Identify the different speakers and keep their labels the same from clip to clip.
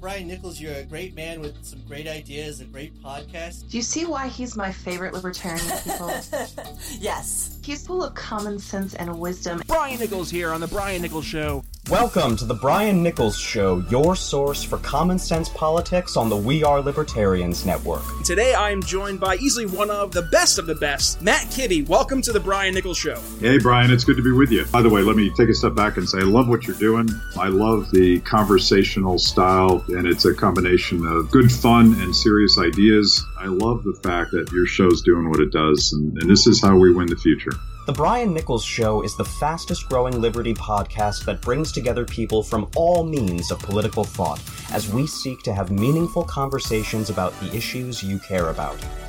Speaker 1: Brian Nichols, you're a great man with some great ideas, a great podcast.
Speaker 2: Do you see why he's my favorite libertarian people?
Speaker 3: yes.
Speaker 2: He's full of common sense and wisdom.
Speaker 4: Brian Nichols here on The Brian Nichols Show.
Speaker 5: Welcome to the Brian Nichols Show, your source for common sense politics on the We Are Libertarians Network.
Speaker 4: Today I am joined by easily one of the best of the best, Matt Kibbe. Welcome to the Brian Nichols Show.
Speaker 6: Hey, Brian, it's good to be with you. By the way, let me take a step back and say I love what you're doing. I love the conversational style, and it's a combination of good fun and serious ideas. I love the fact that your show's doing what it does, and, and this is how we win the future.
Speaker 5: The Brian Nichols Show is the fastest growing Liberty podcast that brings together people from all means of political thought as we seek to have meaningful conversations about the issues you care about.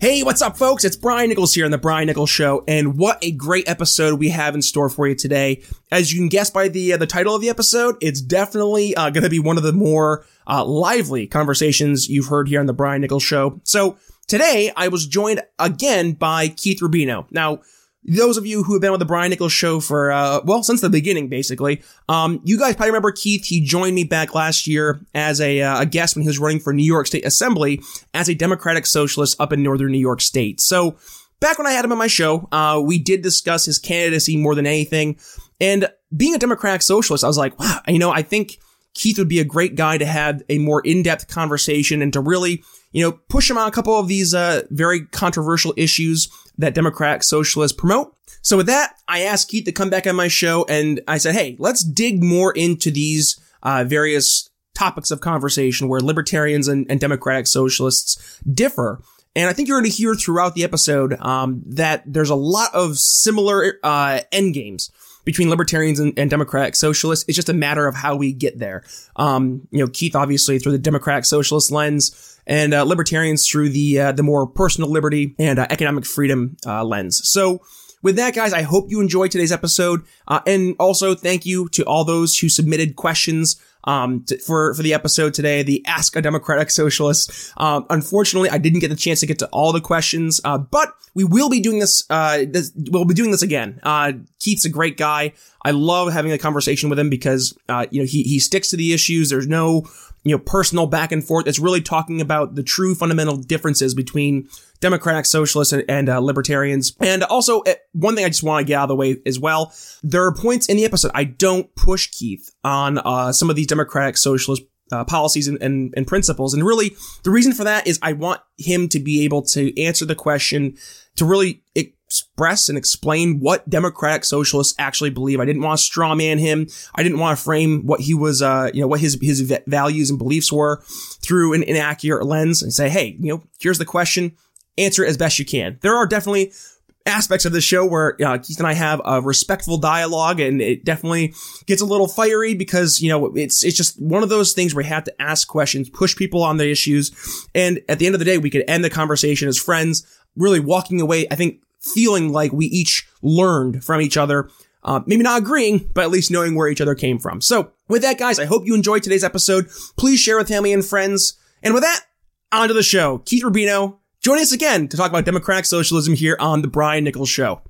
Speaker 4: Hey, what's up, folks? It's Brian Nichols here on the Brian Nichols Show, and what a great episode we have in store for you today. As you can guess by the uh, the title of the episode, it's definitely uh, going to be one of the more uh, lively conversations you've heard here on the Brian Nichols Show. So today, I was joined again by Keith Rubino. Now, those of you who have been with the Brian Nichols show for, uh, well, since the beginning, basically, um, you guys probably remember Keith. He joined me back last year as a, uh, a guest when he was running for New York State Assembly as a Democratic Socialist up in Northern New York State. So, back when I had him on my show, uh, we did discuss his candidacy more than anything. And being a Democratic Socialist, I was like, wow, you know, I think Keith would be a great guy to have a more in-depth conversation and to really, you know, push him on a couple of these, uh, very controversial issues that Democratic Socialists promote. So with that, I asked Keith to come back on my show and I said, hey, let's dig more into these uh, various topics of conversation where libertarians and, and Democratic Socialists differ. And I think you're going to hear throughout the episode um, that there's a lot of similar uh, end games between libertarians and, and, democratic socialists. It's just a matter of how we get there. Um, you know, Keith obviously through the democratic socialist lens, and uh, libertarians through the uh, the more personal liberty and uh, economic freedom uh, lens. So. With that, guys, I hope you enjoyed today's episode, uh, and also thank you to all those who submitted questions um, to, for for the episode today, the Ask a Democratic Socialist. Um, unfortunately, I didn't get the chance to get to all the questions, uh, but we will be doing this, uh, this. We'll be doing this again. Uh, Keith's a great guy. I love having a conversation with him because uh, you know he he sticks to the issues. There's no you know personal back and forth. It's really talking about the true fundamental differences between Democratic Socialists and, and uh, Libertarians. And also, uh, one thing I just want to get out of the way as well. There are points in the episode I don't push Keith on uh, some of these Democratic Socialist uh, policies and, and, and, principles. And really, the reason for that is I want him to be able to answer the question to really express and explain what Democratic Socialists actually believe. I didn't want to strawman him. I didn't want to frame what he was, uh, you know, what his his values and beliefs were through an inaccurate lens and say, hey, you know, here's the question answer it as best you can. There are definitely aspects of the show where uh, Keith and I have a respectful dialogue, and it definitely gets a little fiery because you know it's it's just one of those things where you have to ask questions, push people on the issues, and at the end of the day, we could end the conversation as friends, really walking away. I think feeling like we each learned from each other. Uh, maybe not agreeing, but at least knowing where each other came from. So, with that, guys, I hope you enjoyed today's episode. Please share with family and friends. And with that, on to the show. Keith Rubino, Join us again to talk about democratic socialism here on the Brian Nichols Show.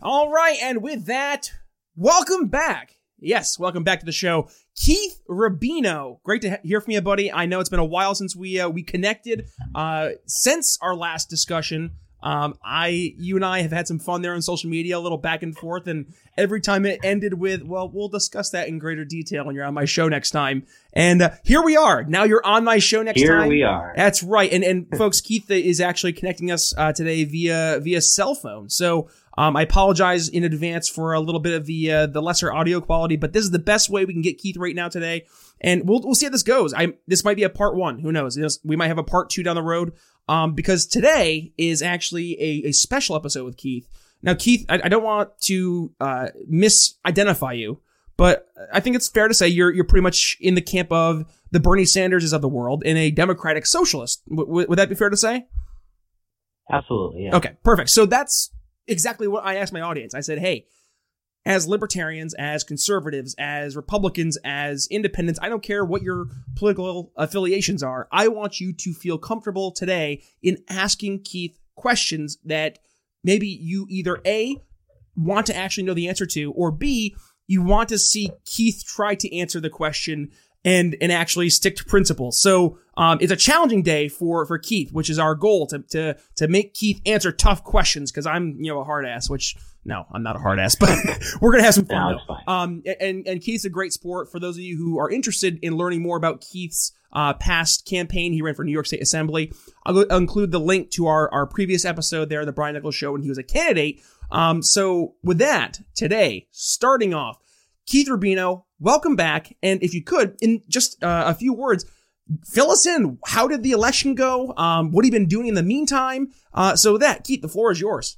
Speaker 4: All right, and with that, welcome back. Yes, welcome back to the show, Keith Rubino. Great to hear from you, buddy. I know it's been a while since we uh, we connected. Uh, since our last discussion, um, I, you and I have had some fun there on social media, a little back and forth, and every time it ended with, "Well, we'll discuss that in greater detail when you're on my show next time." And uh, here we are. Now you're on my show next
Speaker 7: here
Speaker 4: time.
Speaker 7: Here we are.
Speaker 4: That's right. And and folks, Keith is actually connecting us uh, today via via cell phone. So um, I apologize in advance for a little bit of the uh, the lesser audio quality, but this is the best way we can get Keith right now today. And we'll we'll see how this goes. I this might be a part one. Who knows? We might have a part two down the road. Um, because today is actually a, a special episode with Keith. Now, Keith, I, I don't want to uh, misidentify you, but I think it's fair to say you're you're pretty much in the camp of the Bernie Sanderses of the world and a democratic socialist. W- w- would that be fair to say?
Speaker 8: Absolutely. Yeah.
Speaker 4: Okay, perfect. So that's exactly what I asked my audience. I said, hey, as libertarians, as conservatives, as Republicans, as independents, I don't care what your political affiliations are. I want you to feel comfortable today in asking Keith questions that maybe you either A, want to actually know the answer to, or B, you want to see Keith try to answer the question and and actually stick to principles. So um, it's a challenging day for for Keith, which is our goal to to to make Keith answer tough questions because I'm you know a hard ass, which no, I'm not a hard ass, but we're gonna have some fun.
Speaker 8: No.
Speaker 4: Um, and and Keith's a great sport. For those of you who are interested in learning more about Keith's uh, past campaign, he ran for New York State Assembly. I'll, I'll include the link to our our previous episode there, in the Brian Nichols Show, when he was a candidate. Um, so with that, today, starting off, Keith Rubino, welcome back. And if you could, in just uh, a few words, fill us in. How did the election go? Um, what have you been doing in the meantime? Uh, so with that, Keith, the floor is yours.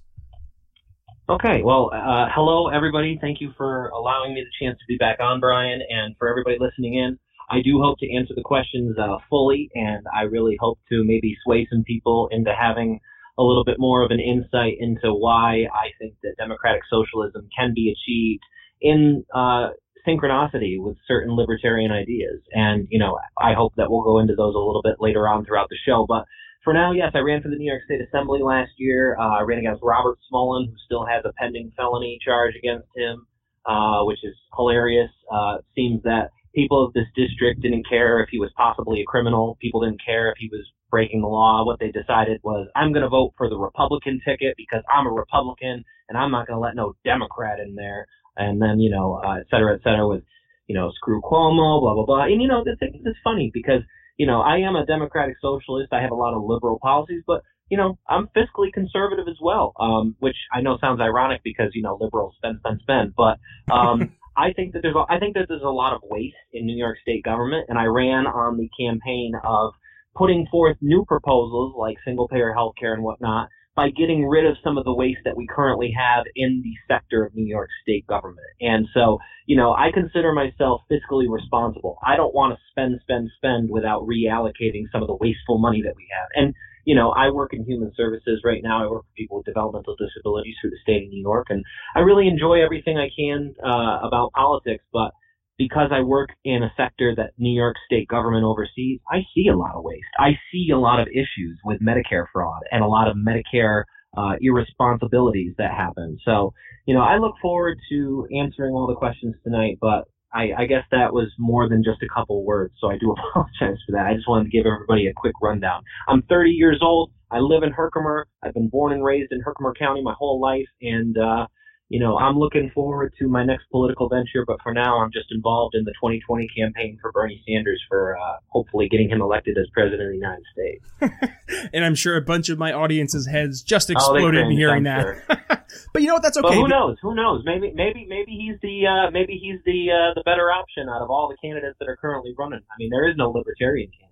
Speaker 8: Okay. Well, uh, hello everybody. Thank you for allowing me the chance to be back on, Brian, and for everybody listening in. I do hope to answer the questions uh, fully, and I really hope to maybe sway some people into having a little bit more of an insight into why I think that democratic socialism can be achieved in uh, synchronicity with certain libertarian ideas. And, you know, I hope that we'll go into those a little bit later on throughout the show. But for now, yes, I ran for the New York State Assembly last year. Uh, I ran against Robert Smullen, who still has a pending felony charge against him, uh, which is hilarious. Uh, seems that people of this district didn't care if he was possibly a criminal. People didn't care if he was breaking the law. What they decided was, I'm going to vote for the Republican ticket because I'm a Republican and I'm not going to let no Democrat in there. And then, you know, uh, et cetera, et cetera, with, you know, screw Cuomo, blah, blah, blah. And, you know, the thing is funny because, you know, I am a democratic socialist. I have a lot of liberal policies, but, you know, I'm fiscally conservative as well, um, which I know sounds ironic because, you know, liberals spend, spend, spend. But, um, I think that there's, a, I think that there's a lot of waste in New York State government. And I ran on the campaign of putting forth new proposals like single payer health care and whatnot by getting rid of some of the waste that we currently have in the sector of New York state government. And so, you know, I consider myself fiscally responsible. I don't want to spend, spend, spend without reallocating some of the wasteful money that we have. And, you know, I work in human services right now. I work with people with developmental disabilities through the state of New York, and I really enjoy everything I can uh, about politics, but because I work in a sector that New York state government oversees, I see a lot of waste. I see a lot of issues with Medicare fraud and a lot of Medicare uh, irresponsibilities that happen. So, you know, I look forward to answering all the questions tonight, but I, I guess that was more than just a couple words, so I do apologize for that. I just wanted to give everybody a quick rundown. I'm 30 years old. I live in Herkimer. I've been born and raised in Herkimer County my whole life, and uh, you know, I'm looking forward to my next political venture, but for now, I'm just involved in the 2020 campaign for Bernie Sanders for uh, hopefully getting him elected as president of the United States.
Speaker 4: and I'm sure a bunch of my audience's heads just
Speaker 8: Oh,
Speaker 4: exploded in
Speaker 8: cringe,
Speaker 4: hearing that. but you know what? That's okay.
Speaker 8: But who knows? Who knows? Maybe, maybe, maybe he's the uh, maybe he's the uh, the better option out of all the candidates that are currently running. I mean, there is no libertarian candidate right now, so.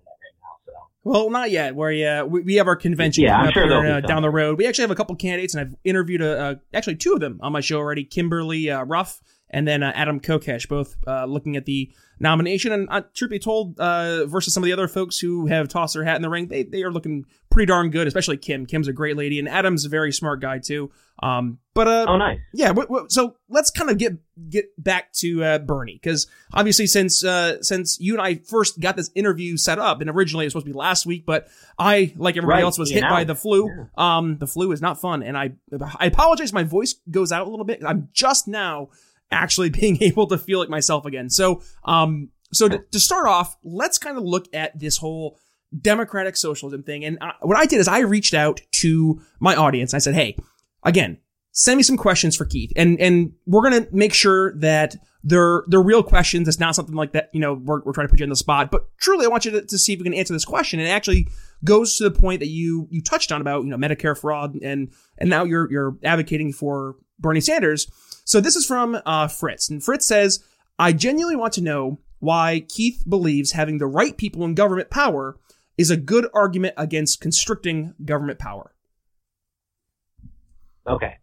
Speaker 4: Well, not yet. Where uh, we, we have our convention
Speaker 8: Yeah, I'm sure
Speaker 4: here, uh, down the road. We actually have a couple candidates, and I've interviewed uh, uh, actually two of them on my show already. Kimberly uh, Ruff and then uh, Adam Kokesh, both uh, looking at the nomination. And uh, truth be told, uh, versus some of the other folks who have tossed their hat in the ring, they they are looking pretty darn good. Especially Kim. Kim's a great lady, and Adam's a very smart guy too. Um, but uh,
Speaker 8: Oh, nice.
Speaker 4: yeah. W- w- so let's kind of get get back to uh, Bernie because obviously since uh, since you and I first got this interview set up, and originally it was supposed to be last week, but I like everybody
Speaker 8: Right,
Speaker 4: else was hit by the flu.
Speaker 8: Yeah.
Speaker 4: Um, the flu is not fun, and I I apologize. My voice goes out a little bit. I'm just now actually being able to feel like myself again. So um, so to, to start off, let's kind of look at this whole democratic socialism thing. And I, what I did is I reached out to my audience. I said, hey, again, send me some questions for Keith, and and we're gonna make sure that they're they're real questions. It's not something like that. You know, we're, we're trying to put you on the spot, but truly, I want you to, to see if we can answer this question. And it actually goes to the point that you you touched on about you know Medicare fraud, and and now you're you're advocating for Bernie Sanders. So this is from uh, Fritz, and Fritz says, "I genuinely want to know why Keith believes having the right people in government power is a good argument against constricting government power."
Speaker 8: Okay.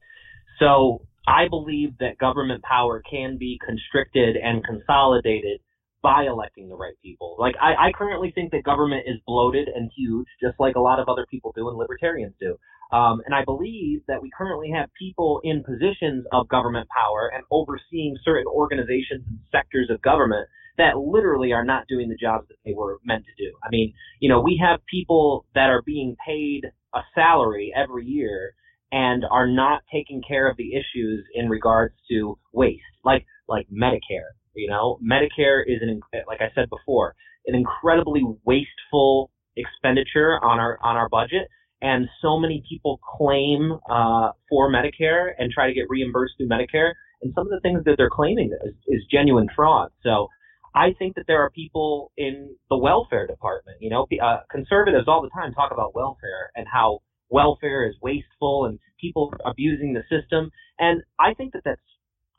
Speaker 8: So I believe that government power can be constricted and consolidated by electing the right people. Like I, I currently think that government is bloated and huge, just like a lot of other people do and libertarians do. Um, and I believe that we currently have people in positions of government power and overseeing certain organizations and sectors of government that literally are not doing the jobs that they were meant to do. I mean, you know, we have people that are being paid a salary every year and are not taking care of the issues in regards to waste, like like Medicare. You know, Medicare is an like I said before, an incredibly wasteful expenditure on our on our budget, and so many people claim uh, for Medicare and try to get reimbursed through Medicare, and some of the things that they're claiming is, is genuine fraud. So. I think that there are people in the welfare department, you know, uh, conservatives all the time talk about welfare and how welfare is wasteful and people abusing the system. And I think that that's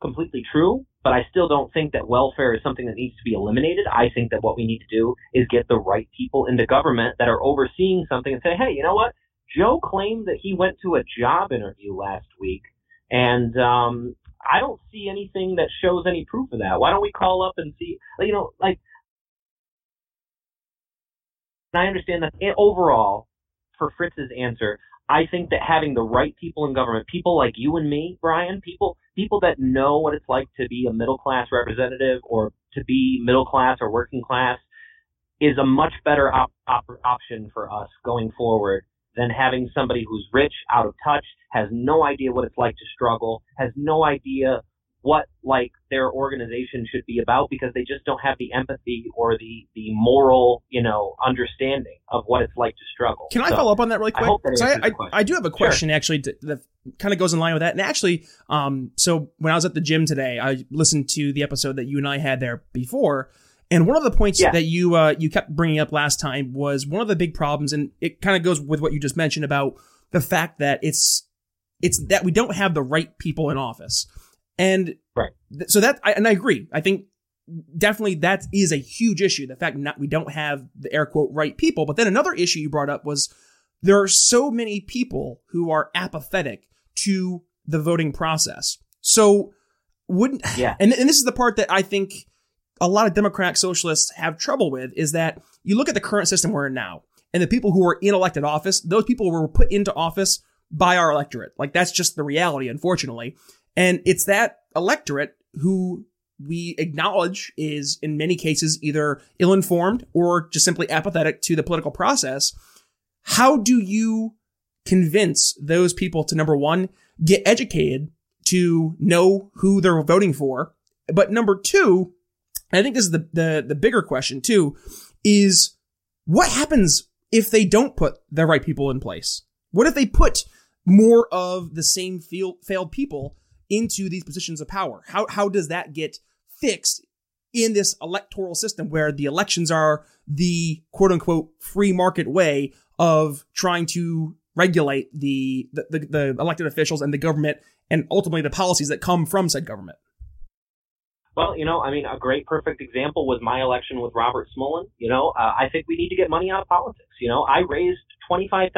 Speaker 8: completely true, but I still don't think that welfare is something that needs to be eliminated. I think that what we need to do is get the right people into government that are overseeing something and say, hey, you know what? Joe claimed that he went to a job interview last week, and um, I don't see anything that shows any proof of that. Why don't we call up and see? You know, like I understand that overall, for Fritz's answer, I think that having the right people in government, people like you and me, Brian, people people that know what it's like to be a middle class representative or to be middle class or working class, is a much better op- op- option for us going forward than having somebody who's rich, out of touch, has no idea what it's like to struggle, has no idea what like their organization should be about because they just don't have the empathy or the the moral you know understanding of what it's like to struggle.
Speaker 4: Can I
Speaker 8: So,
Speaker 4: follow up on that really
Speaker 8: I
Speaker 4: quick? 'Cause I, I. I do have a question actually to, that kind of goes in line with that. And actually, um, so when I was at the gym today, I listened to the episode that you and I had there before. And one of the points
Speaker 8: Yeah.
Speaker 4: that you uh, you kept bringing up last time was one of the big problems, and it kind of goes with what you just mentioned about the fact that it's it's that we don't have the right people in office, and
Speaker 8: Right.
Speaker 4: th- so that I, and I agree. I think definitely that is a huge issue. The fact not we don't have the air quote right people. But then another issue you brought up was there are so many people who are apathetic to the voting process. So wouldn't
Speaker 8: Yeah.
Speaker 4: and, and this is the part that I think a lot of Democratic socialists have trouble with is that you look at the current system we're in now, and the people who are in elected office, those people were put into office by our electorate. Like that's just the reality, unfortunately. And it's that electorate who we acknowledge is in many cases either ill-informed or just simply apathetic to the political process. How do you convince those people to number one, get educated to know who they're voting for? But number two, I think this is the, the, the bigger question too, is what happens if they don't put the right people in place? What if they put more of the same failed people into these positions of power? How, how does that get fixed in this electoral system where the elections are the quote unquote free market way of trying to regulate the, the, the, the elected officials and the government and ultimately the policies that come from said government?
Speaker 8: Well, you know, I mean, a great perfect example was my election with Robert Smullen. You know, uh, I think we need to get money out of politics. You know, I raised $25,000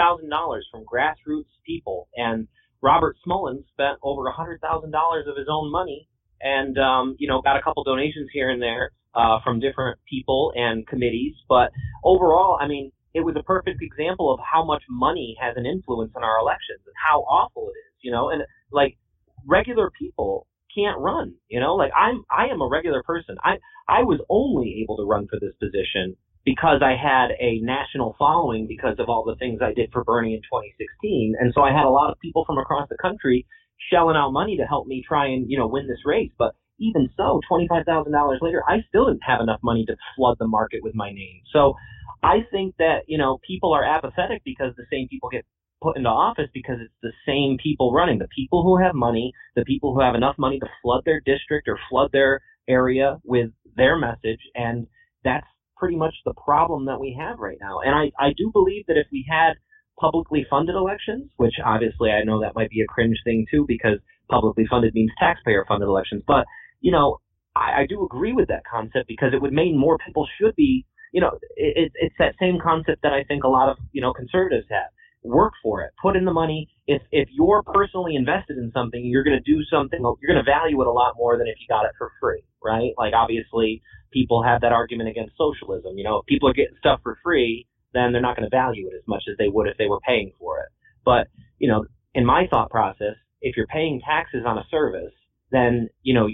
Speaker 8: from grassroots people, and Robert Smullen spent over a $100,000 of his own money and, um, you know, got a couple donations here and there uh, from different people and committees. But overall, I mean, it was a perfect example of how much money has an influence on our elections and how awful it is, you know, and like regular people can't run, you know, like I'm, I am a regular person. I, I was only able to run for this position because I had a national following because of all the things I did for Bernie in 2016. And so I had a lot of people from across the country shelling out money to help me try and, you know, win this race. But even so, $25,000 later, I still didn't have enough money to flood the market with my name. So I think that, you know, people are apathetic because the same people get put into office because it's the same people running. The people who have money, the people who have enough money to flood their district or flood their area with their message. And that's pretty much the problem that we have right now. And I, I do believe that if we had publicly funded elections, which obviously I know that might be a cringe thing too, because publicly funded means taxpayer funded elections. But, you know, I, I do agree with that concept because it would mean more people should be, you know, it, it's that same concept that I think a lot of, you know, conservatives have. Work for it, put in the money. If if you're personally invested in something, you're going to do something. You're going to value it a lot more than if you got it for free, right? Like obviously, people have that argument against socialism. You know, if people are getting stuff for free, then they're not going to value it as much as they would if they were paying for it. But you know, in my thought process, if you're paying taxes on a service, then you know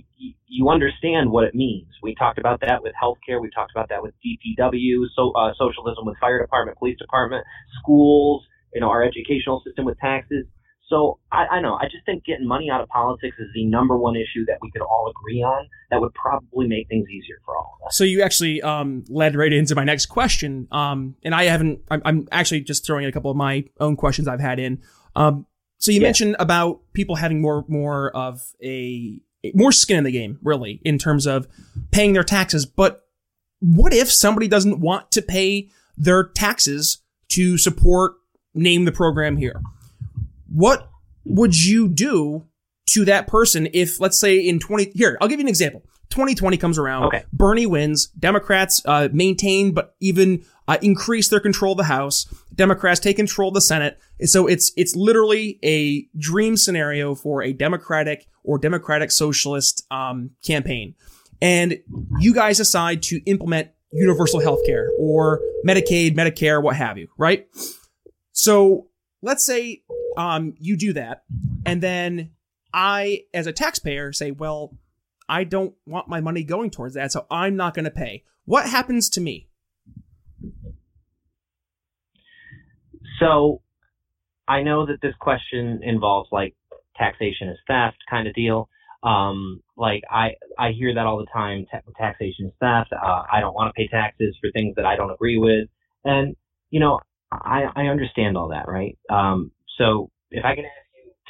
Speaker 8: you understand what it means. We talked about that with healthcare. We talked about that with DPW, so uh, socialism with fire department, police department, schools. You know, our educational system with taxes. So I, I know. I just think getting money out of politics is the number one issue that we could all agree on. That would probably make things easier for all of us.
Speaker 4: So you actually um, led right into my next question, um, and I haven't. I'm, I'm, actually just throwing in a couple of my own questions I've had in. Um, so you
Speaker 8: Yeah.
Speaker 4: mentioned about people having more more of a more skin in the game, really, in terms of paying their taxes. But what if somebody doesn't want to pay their taxes to support name the program here? What would you do to that person if, let's say, in 20, here, I'll give you an example. 2020 comes around.
Speaker 8: Okay.
Speaker 4: Bernie wins. Democrats, uh, maintain, but even, uh, increase their control of the House. Democrats take control of the Senate. So it's, it's literally a dream scenario for a Democratic or Democratic Socialist, um, campaign. And you guys decide to implement universal health care or Medicaid, Medicare, what have you, right? So let's say um, you do that, and then I, as a taxpayer, say, well, I don't want my money going towards that, so I'm not going to pay. What happens to me?
Speaker 8: So I know that this question involves like taxation is theft kind of deal. Um, like I, I hear that all the time. Ta- taxation is theft. Uh, I don't want to pay taxes for things that I don't agree with. And, you know, I, I understand all that, right? Um, so if I can ask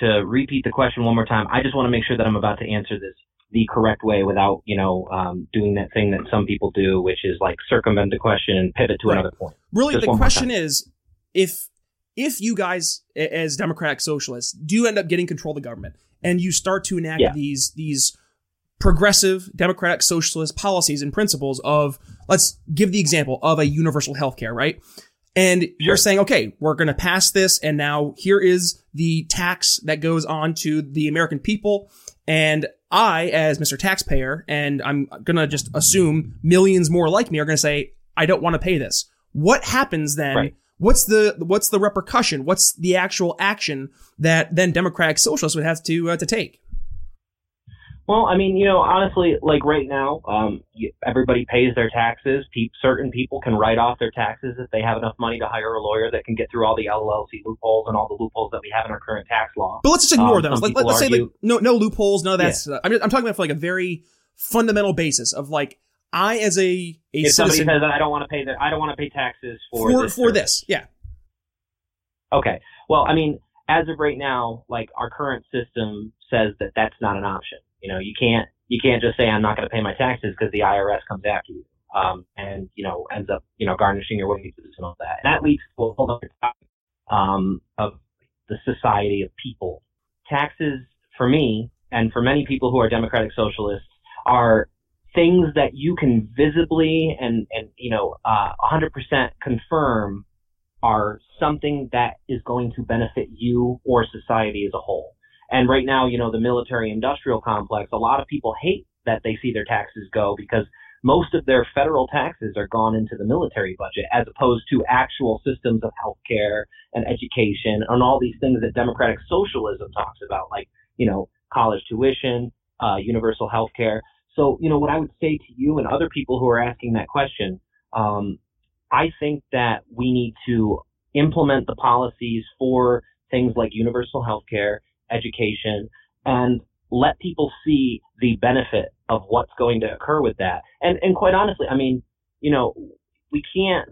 Speaker 8: you to repeat the question one more time, I just want to make sure that I'm about to answer this the correct way without, you know, um, doing that thing that some people do, which is like circumvent the question and pivot to
Speaker 4: Right.
Speaker 8: another point.
Speaker 4: Really,
Speaker 8: Just
Speaker 4: the question is, if if you guys, as Democratic Socialists, do end up getting control of the government, and you start to enact
Speaker 8: Yeah.
Speaker 4: these these progressive Democratic Socialist policies and principles of, let's give the example of a universal health care, right? And you're saying, okay, we're going to pass this, and now here is the tax that goes on to the American people. And I, as Mr. Taxpayer, and I'm going to just assume millions more like me are going to say, I don't want to pay this. What happens then?
Speaker 8: Right.
Speaker 4: What's the what's the repercussion? What's the actual action that then Democratic Socialists would have to uh, to take?
Speaker 8: Well, I mean, you know, honestly, like right now, um, everybody pays their taxes. Pe- certain people can write off their taxes if they have enough money to hire a lawyer that can get through all the LLC loopholes and all the loopholes that we have in our current tax law.
Speaker 4: But let's just ignore
Speaker 8: Um,
Speaker 4: those. Let, us say like no no loopholes, none of that. stuff. I'm, I'm talking about for like a very fundamental basis of like I as a a
Speaker 8: If somebody
Speaker 4: citizen
Speaker 8: says I don't want to pay the, I don't want to pay taxes for
Speaker 4: for
Speaker 8: this
Speaker 4: for this, yeah,
Speaker 8: Okay. Well, I mean, as of right now, like our current system says that that's not an option. You know, you can't you can't just say I'm not going to pay my taxes because the IRS comes after you, um, and you know ends up you know garnishing your wages and all that. And that leads to a whole other topic um, of the society of people. Taxes for me and for many people who are democratic socialists are things that you can visibly and and you know uh, 100% confirm are something that is going to benefit you or society as a whole. And right now, you know, the military industrial complex, a lot of people hate that they see their taxes go because most of their federal taxes are gone into the military budget as opposed to actual systems of healthcare and education and all these things that democratic socialism talks about, like, you know, college tuition, uh, universal healthcare. So, you know, what I would say to you and other people who are asking that question, um, I think that we need to implement the policies for things like universal health care, education, and let people see the benefit of what's going to occur with that. And and quite honestly, I mean, you know, we can't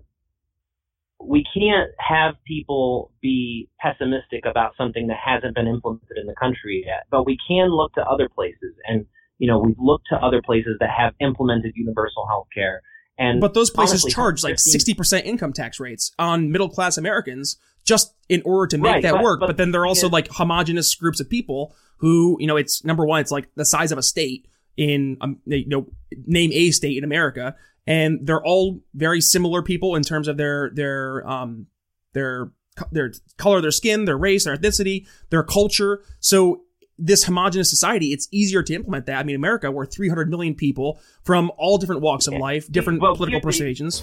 Speaker 8: we can't have people be pessimistic about something that hasn't been implemented in the country yet. But we can look to other places and you know, we've looked to other places that have implemented universal health care. And
Speaker 4: but those places
Speaker 8: honestly,
Speaker 4: charge like sixty percent income tax rates on middle class Americans just in order to make
Speaker 8: Right,
Speaker 4: that
Speaker 8: but-
Speaker 4: work. But,
Speaker 8: but
Speaker 4: then they're also
Speaker 8: yeah.
Speaker 4: like homogenous groups of people who, you know, it's number one, it's like the size of a state in, um, you know, name a state in America, and they're all very similar people in terms of their their um their their color, their skin, their race, their ethnicity, their culture. So this homogenous society, it's easier to implement that. I mean, America, we're 300 million people from all different walks of life, different
Speaker 8: Well,
Speaker 4: political persuasions.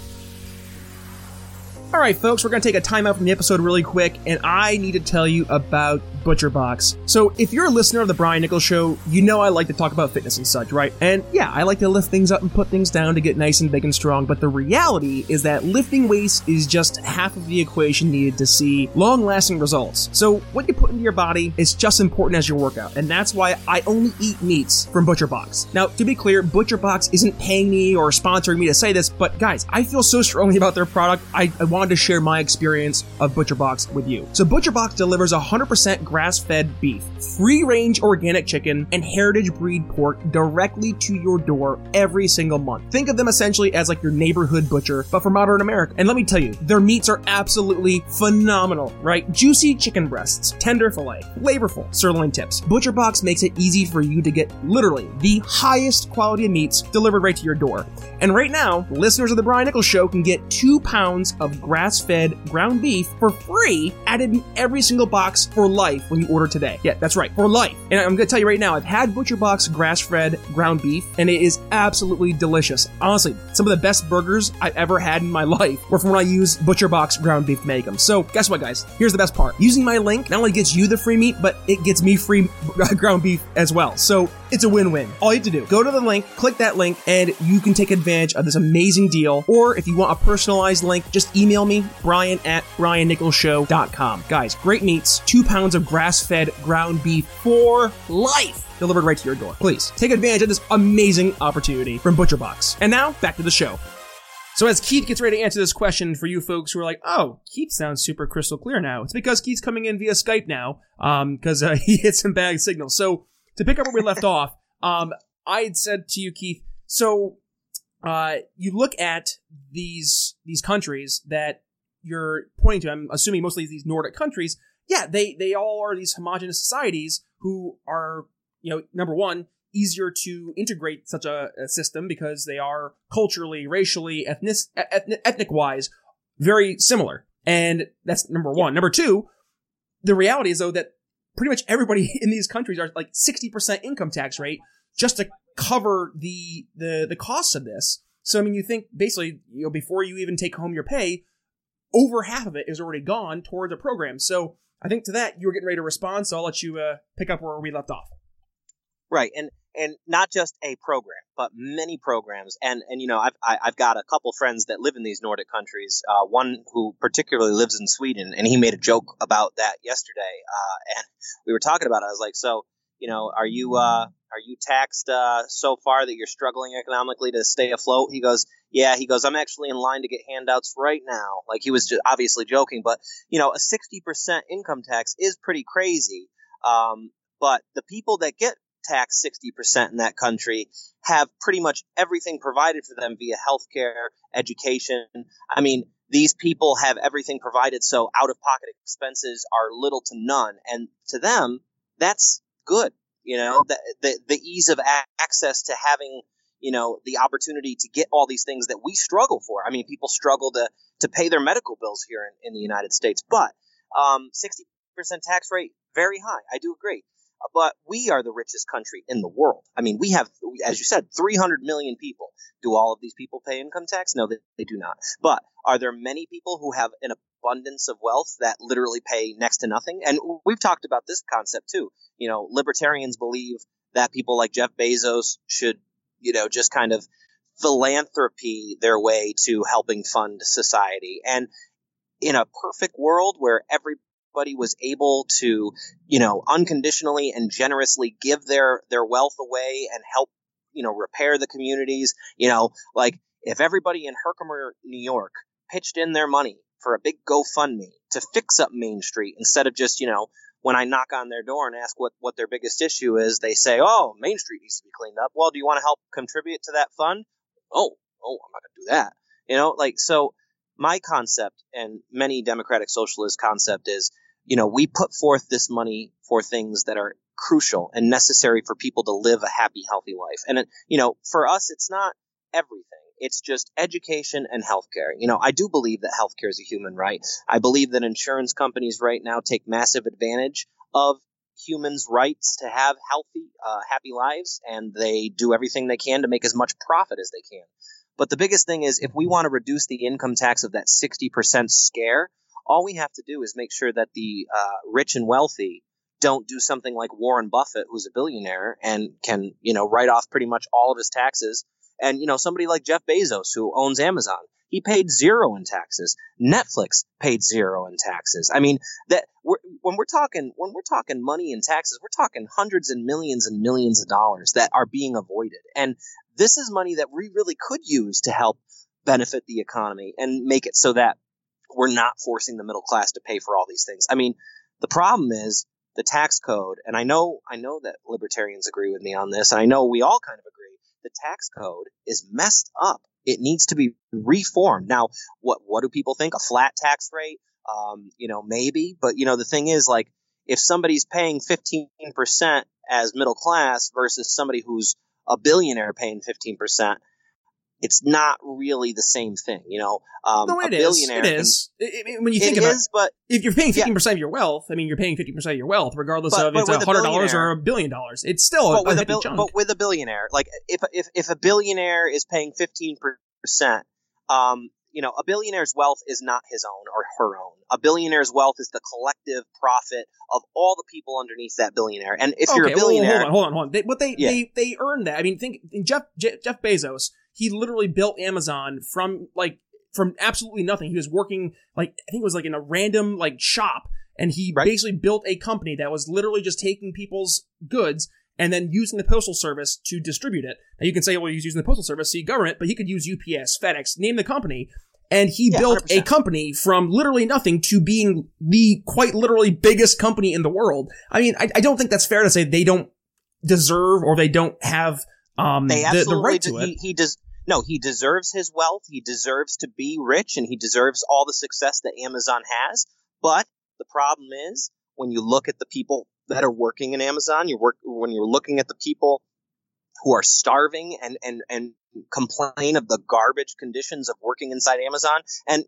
Speaker 4: All right, folks, we're going to take a time out from the episode really quick, and I need to tell you about ButcherBox. So, if you're a listener of the Brian Nichols Show, you know I like to talk about fitness and such, right? And yeah, I like to lift things up and put things down to get nice and big and strong, but the reality is that lifting weights is just half of the equation needed to see long lasting results. So, what you put into your body is just important as your workout, and that's why I only eat meats from ButcherBox. Now, to be clear, ButcherBox isn't paying me or sponsoring me to say this, but guys, I feel so strongly about their product, I, I to share my experience of ButcherBox with you. So, ButcherBox delivers 100% grass fed beef, free range organic chicken, and heritage breed pork directly to your door every single month. Think of them essentially as like your neighborhood butcher, but for modern America. And let me tell you, their meats are absolutely phenomenal, right? Juicy chicken breasts, tender filet, flavorful sirloin tips. ButcherBox makes it easy for you to get literally the highest quality of meats delivered right to your door. And right now, listeners of the Brian Nichols Show can get two pounds of grass fed ground beef for free added in every single box for life when you order today. Yeah, that's right, for life. And I'm to tell you right now, I've had ButcherBox grass fed ground beef, and it is absolutely delicious. Honestly, some of the best burgers I've ever had in my life were from when I used ButcherBox ground beef to make them. So, guess what, guys? Here's the best part. Using my link not only gets you the free meat, but it gets me free ground beef as well. So, it's a win-win. All you have to do, go to the link, click that link, and you can take advantage of this amazing deal. Or if you want a personalized link, just email me, brian at briannicholsshow.com. Guys, great meats, two pounds of grass-fed ground beef for life. Delivered right to your door. Please take advantage of this amazing opportunity from ButcherBox. And now, back to the show. So as Keith gets ready to answer this question for you folks who are like, oh, Keith sounds super crystal clear now. It's because Keith's coming in via Skype now, um, because uh, he hit some bad signal. So to pick up where we left off, um, I had said to you, Keith, so uh, you look at these these countries that you're pointing to. I'm assuming mostly these Nordic countries. Yeah, they they all are these homogenous societies who are, you know, number one, easier to integrate such a, a system because they are culturally, racially, ethnic ethnic, ethnic wise very similar. And that's number one. Number two, the reality is though that pretty much everybody in these countries are like 60% income tax rate just to cover the the the costs of this. So I mean you think basically, you know, before you even take home your pay, over half of it is already gone towards a program. So I think to that you were getting ready to respond, so I'll let you uh, pick up where we left off.
Speaker 8: Right, and and not just a program, but many programs. And and you know, I've I- I've got a couple friends that live in these Nordic countries. Uh, one who particularly lives in Sweden, and he made a joke about that yesterday. Uh, and we were talking about it. I was like, so you know, are you uh, are you taxed uh, so far that you're struggling economically to stay afloat? He goes, yeah. He goes, I'm actually in line to get handouts right now. Like he was just obviously joking, but you know, a 60% income tax is pretty crazy. Um, but the people that get taxed 60% in that country have pretty much everything provided for them via healthcare, education. I mean, these people have everything provided, so out of pocket expenses are little to none. And to them, that's good. You know, the, the, the ease of access to having, you know, the opportunity to get all these things that we struggle for. I mean, people struggle to, to pay their medical bills here in, in the United States, but um, 60% tax rate, very high. I do agree but we are the richest country in the world. I mean, we have, as you said, 300 million people. Do all of these people pay income tax? No, they, they do not. But are there many people who have an abundance of wealth that literally pay next to nothing? And we've talked about this concept too. You know, libertarians believe that people like Jeff Bezos should, you know, just kind of philanthropy their way to helping fund society. And in a perfect world where everybody was able to, you know, unconditionally and generously give their their wealth away and help, you know, repair the communities. You know, like if everybody in Herkimer, New York, pitched in their money for a big GoFundMe to fix up Main Street instead of just, you know, when I knock on their door and ask what what their biggest issue is, they say, "Oh, Main Street needs to be cleaned up." Well, do you want to help contribute to that fund? Oh, oh, I'm not going to do that. You know, like so my concept and many democratic socialist concept is you know, we put forth this money for things that are crucial and necessary for people to live a happy, healthy life. And, you know, for us, it's not everything. It's just education and healthcare. You know, I do believe that healthcare is a human right. I believe that insurance companies right now take massive advantage of humans' rights to have healthy, uh, happy lives, and they do everything they can to make as much profit as they can. But the biggest thing is if we want to reduce the income tax of that 60% scare, all we have to do is make sure that the uh, rich and wealthy don't do something like Warren Buffett, who's a billionaire and can, you know, write off pretty much all of his taxes. And, you know, somebody like Jeff Bezos, who owns Amazon, he paid zero in taxes. Netflix paid zero in taxes. I mean, that we're, when we're talking when we're talking money and taxes, we're talking hundreds and millions and millions of dollars that are being avoided. And this is money that we really could use to help benefit the economy and make it so that we're not forcing the middle class to pay for all these things. I mean, the problem is the tax code, and I know I know that libertarians agree with me on this, and I know we all kind of agree. The tax code is messed up. It needs to be reformed. Now, what what do people think? A flat tax rate? Um, you know, maybe, but you know, the thing is, like, if somebody's paying fifteen percent as middle class versus somebody who's a billionaire paying fifteen percent, it's not really the same thing, you know. Um,
Speaker 4: no, it
Speaker 8: a billionaire can-
Speaker 4: is. I- I mean, when you
Speaker 8: it
Speaker 4: think about
Speaker 8: is, but
Speaker 4: if you're paying fifteen percent of your wealth, I mean, you're paying fifty percent of your wealth, regardless
Speaker 8: But-
Speaker 4: of
Speaker 8: but
Speaker 4: it's a hundred dollars or a billion dollars. It's still a,
Speaker 8: but with
Speaker 4: a
Speaker 8: a bill,
Speaker 4: chunk.
Speaker 8: but with a billionaire, like if if if a billionaire is paying fifteen percent, um, you know, a billionaire's wealth is not his own or her own. A billionaire's wealth is the collective profit of all the people underneath that billionaire. And if you're a
Speaker 4: Okay, well,
Speaker 8: billionaire,
Speaker 4: hold on, hold on, hold on. They, but they,
Speaker 8: Yeah.
Speaker 4: they, they earned that. I mean, think Jeff Je- Jeff Bezos. He literally built Amazon from like from absolutely nothing. He was working like I think it was like in a random like shop, and he
Speaker 8: Right.
Speaker 4: basically built a company that was literally just taking people's goods and then using the postal service to distribute it. Now you can say, well, he's using the postal service, see government, but he could use UPS, FedEx, name the company. And he
Speaker 8: Yeah,
Speaker 4: built a
Speaker 8: 100%.
Speaker 4: company from literally nothing to being the quite literally biggest company in the world. I mean, I, I don't think that's fair to say they don't deserve or they don't have um
Speaker 8: they
Speaker 4: the, the right to it.
Speaker 8: He, he does. No, he deserves his wealth. He deserves to be rich, and he deserves all the success that Amazon has. But the problem is, when you look at the people that are working in Amazon, you work when you're looking at the people who are starving and and and complain of the garbage conditions of working inside Amazon, and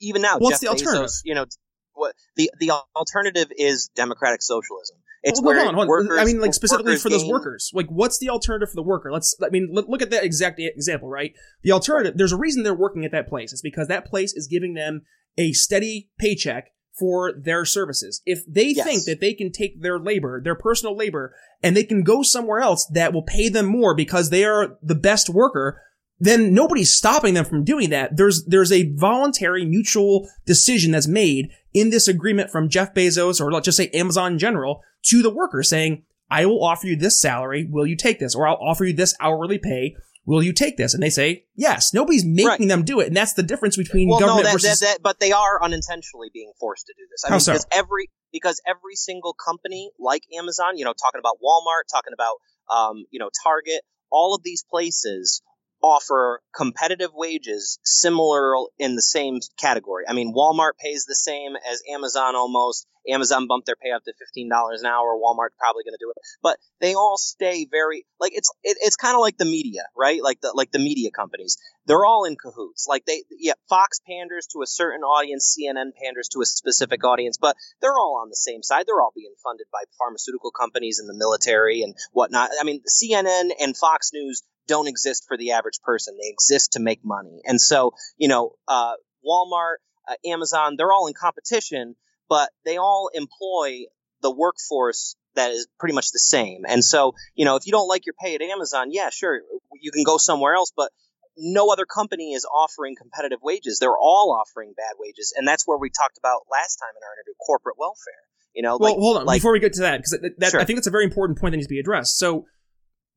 Speaker 8: even now,
Speaker 4: What's
Speaker 8: Jeff
Speaker 4: the alternative?
Speaker 8: Bezos, you know, what the the alternative is democratic socialism. It's
Speaker 4: Well,
Speaker 8: where
Speaker 4: hold on, hold on.
Speaker 8: workers,
Speaker 4: I mean, like specifically for those
Speaker 8: gain-
Speaker 4: workers. Like, what's the alternative for the worker? Let's. I mean, look, at that exact example, right? The alternative. There's a reason they're working at that place. It's because that place is giving them a steady paycheck for their services. If they
Speaker 8: Yes.
Speaker 4: think that they can take their labor, their personal labor, and they can go somewhere else that will pay them more because they are the best worker, then nobody's stopping them from doing that. There's there's a voluntary mutual decision that's made in this agreement from Jeff Bezos or let's just say Amazon in general to the worker saying, I will offer you this salary, will you take this? Or I'll offer you this hourly pay, will you take this? And they say, yes. Nobody's making
Speaker 8: Right.
Speaker 4: them do it. And that's the difference between
Speaker 8: well,
Speaker 4: government
Speaker 8: no, that,
Speaker 4: versus
Speaker 8: that, that, but they are unintentionally being forced to do this. I
Speaker 4: How
Speaker 8: mean,
Speaker 4: so?
Speaker 8: because every because every single company like Amazon, you know, talking about Walmart, talking about um, you know, Target, all of these places offer competitive wages similar in the same category. I mean, Walmart pays the same as Amazon almost. Amazon bumped their pay up to fifteen dollars an hour. Walmart's probably going to do it, but they all stay very like it's it, it's kind of like the media, right? Like the like the media companies they're all in cahoots. Like they, yeah, Fox panders to a certain audience, CNN panders to a specific audience, but they're all on the same side. They're all being funded by pharmaceutical companies and the military and whatnot. I mean, CNN and Fox News don't exist for the average person. They exist to make money. And so, you know, uh, Walmart, uh, Amazon, they're all in competition, but they all employ the workforce that is pretty much the same. And so, you know, if you don't like your pay at Amazon, yeah, sure, you can go somewhere else, but no other company is offering competitive wages. They're all offering bad wages, and that's where we talked about last time in our interview, corporate welfare. You know,
Speaker 4: Well,
Speaker 8: like,
Speaker 4: hold on.
Speaker 8: like-
Speaker 4: Before we get to that, because
Speaker 8: Sure.
Speaker 4: I think that's a very important point that needs to be addressed. So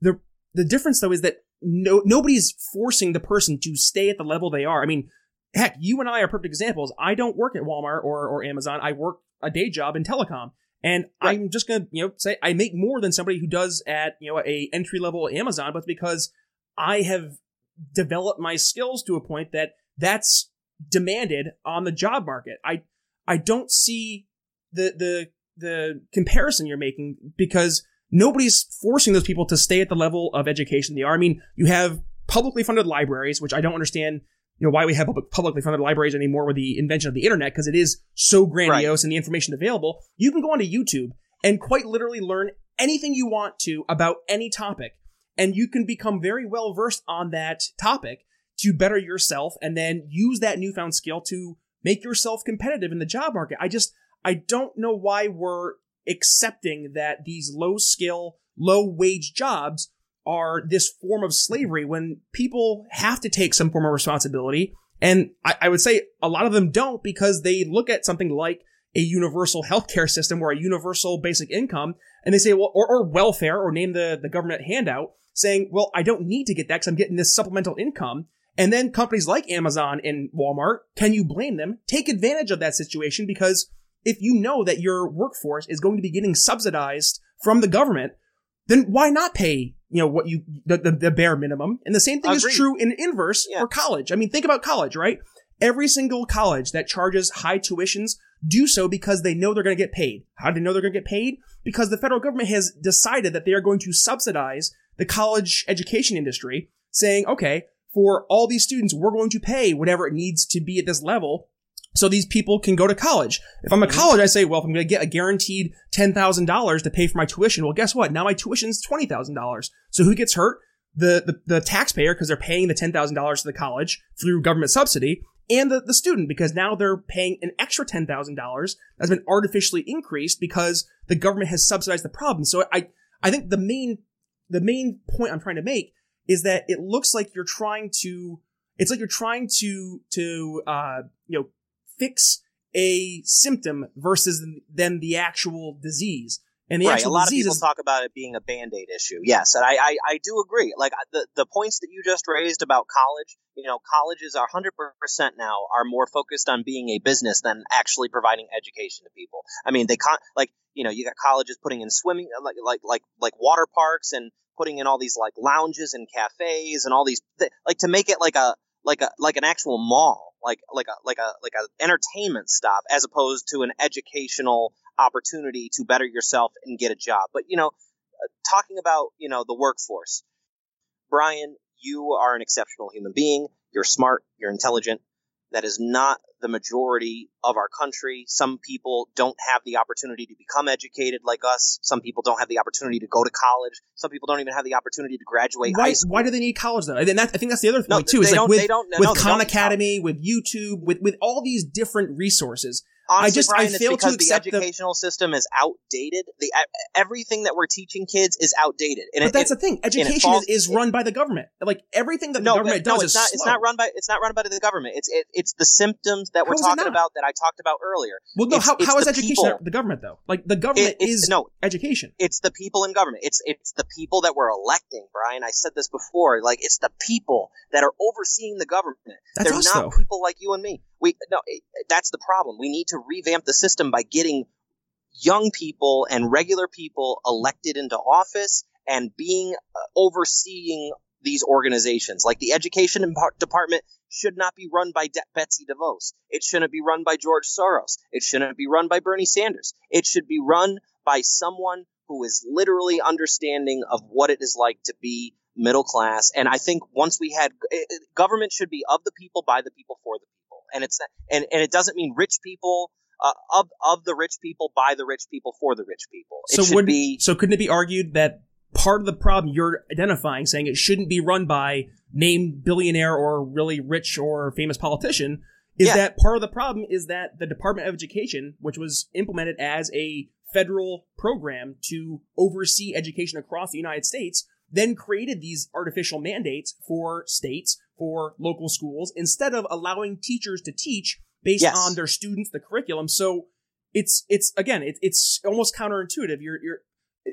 Speaker 4: the the difference though is that no nobody's forcing the person to stay at the level they are. I mean, heck, you and I are perfect examples. I don't work at Walmart or or Amazon. I work a day job in telecom. And
Speaker 8: Right.
Speaker 4: I'm just gonna, you know, say I make more than somebody who does at, you know, a entry level Amazon, but because I have developed my skills to a point that that's demanded on the job market. I I don't see the the the comparison you're making because nobody's forcing those people to stay at the level of education they are. I mean, you have publicly funded libraries, which I don't understand, you know, why we have public, publicly funded libraries anymore with the invention of the internet, because it is so grandiose and the information available. You can go onto YouTube and quite literally learn anything you want to about any topic. And you can become very well versed on that topic to better yourself and then use that newfound skill to make yourself competitive in the job market. I just, I don't know why we're accepting that these low skill, low wage jobs are this form of slavery when people have to take some form of responsibility. And I, I would say a lot of them don't because they look at something like a universal healthcare system or a universal basic income and they say, well, or, or welfare or name the, the government handout saying, well, I don't need to get that because I'm getting this supplemental income. And then companies like Amazon and Walmart, can you blame them? Take advantage of that situation because if you know that your workforce is going to be getting subsidized from the government, then why not pay, you know, what you, the, the, the bare minimum? And the same thing
Speaker 8: Agreed.
Speaker 4: is true in inverse
Speaker 8: Yeah.
Speaker 4: for college. I mean, think about college, right? Every single college that charges high tuitions do so because they know they're going to get paid. How do they know they're going to get paid? Because the federal government has decided that they are going to subsidize the college education industry, saying, okay, for all these students, we're going to pay whatever it needs to be at this level so these people can go to college. If I'm a college, I say, well, if I'm going to get a guaranteed $10,000 to pay for my tuition, well, guess what? Now my tuition is $20,000. So who gets hurt? The, the, the taxpayer, because they're paying the $10,000 to the college through government subsidy, and the, the student, because now they're paying an extra $10,000 that's been artificially increased because the government has subsidized the problem. So I, I think the main, the main point I'm trying to make is that it looks like you're trying to, it's like you're trying to, to, uh, you know, fix a symptom versus than the actual disease. And the
Speaker 8: right.
Speaker 4: actual
Speaker 8: A lot of people
Speaker 4: is
Speaker 8: talk about it being a band aid issue. Yes, and I, I, I do agree. Like the the points that you just raised about college, you know, colleges are hundred percent now are more focused on being a business than actually providing education to people. I mean, they can't like you know you got colleges putting in swimming uh, like like like like water parks and putting in all these like lounges and cafes and all these th- like to make it like a like a like an actual mall like like a like a like a entertainment stop as opposed to an educational opportunity to better yourself and get a job. But you know uh, talking about you know the workforce brian you are an exceptional human being. You're smart. You're intelligent that is not the majority of our country some people don't have the opportunity to become educated like us some people don't have the opportunity to go to college some people don't even have the opportunity to graduate
Speaker 4: why,
Speaker 8: high school
Speaker 4: why do they need college though? And that, I think that's the other
Speaker 8: No,
Speaker 4: point too. Is like with, with
Speaker 8: no,
Speaker 4: Khan. Academy, with YouTube, with with all these different resources.
Speaker 8: Honestly,
Speaker 4: I just
Speaker 8: Brian,
Speaker 4: I
Speaker 8: it's
Speaker 4: fail to
Speaker 8: because
Speaker 4: accept
Speaker 8: the
Speaker 4: the.
Speaker 8: educational system is outdated. The everything that we're teaching kids is outdated, and
Speaker 4: But
Speaker 8: it,
Speaker 4: that's
Speaker 8: it,
Speaker 4: the thing. Education
Speaker 8: falls-
Speaker 4: is, is run by the government. Like everything that the
Speaker 8: no,
Speaker 4: government
Speaker 8: but- no,
Speaker 4: does
Speaker 8: it's
Speaker 4: is
Speaker 8: not. It's not run by. It's not run by the government. It's it, it's the symptoms that
Speaker 4: How
Speaker 8: we're talking about that I talked about earlier.
Speaker 4: Well, no.
Speaker 8: It's-
Speaker 4: how
Speaker 8: it's
Speaker 4: how is
Speaker 8: the
Speaker 4: education
Speaker 8: people.
Speaker 4: the government though? Like the government is
Speaker 8: no.
Speaker 4: education.
Speaker 8: It's the people in government. It's it's the people that we're electing, Brian. I said this before. Like it's the people that are overseeing the government.
Speaker 4: That's
Speaker 8: They're
Speaker 4: us,
Speaker 8: not
Speaker 4: though.
Speaker 8: people like you and me. We no, that's the problem. We need to revamp the system by getting young people and regular people elected into office and being uh, overseeing these organizations. Like the education department should not be run by De- Betsy DeVos. It shouldn't be run by George Soros. It shouldn't be run by Bernie Sanders. It should be run by someone who is literally understanding of what it is like to be middle class. And I think once we had government should be of the people, by the people, for the people. And it's and and it doesn't mean rich people uh, of of the rich people, by the rich people, for the rich people. It
Speaker 4: So
Speaker 8: should
Speaker 4: would
Speaker 8: be
Speaker 4: so couldn't it be argued that part of the problem you're identifying, saying it shouldn't be run by named billionaire or really rich or famous politician, is
Speaker 8: Yeah.
Speaker 4: that part of the problem is that the Department of Education, which was implemented as a federal program to oversee education across the United States, then created these artificial mandates for states, for local schools, instead of allowing teachers to teach based
Speaker 8: Yes.
Speaker 4: on their students, the curriculum. So it's it's again, it, it's almost counterintuitive. You're you're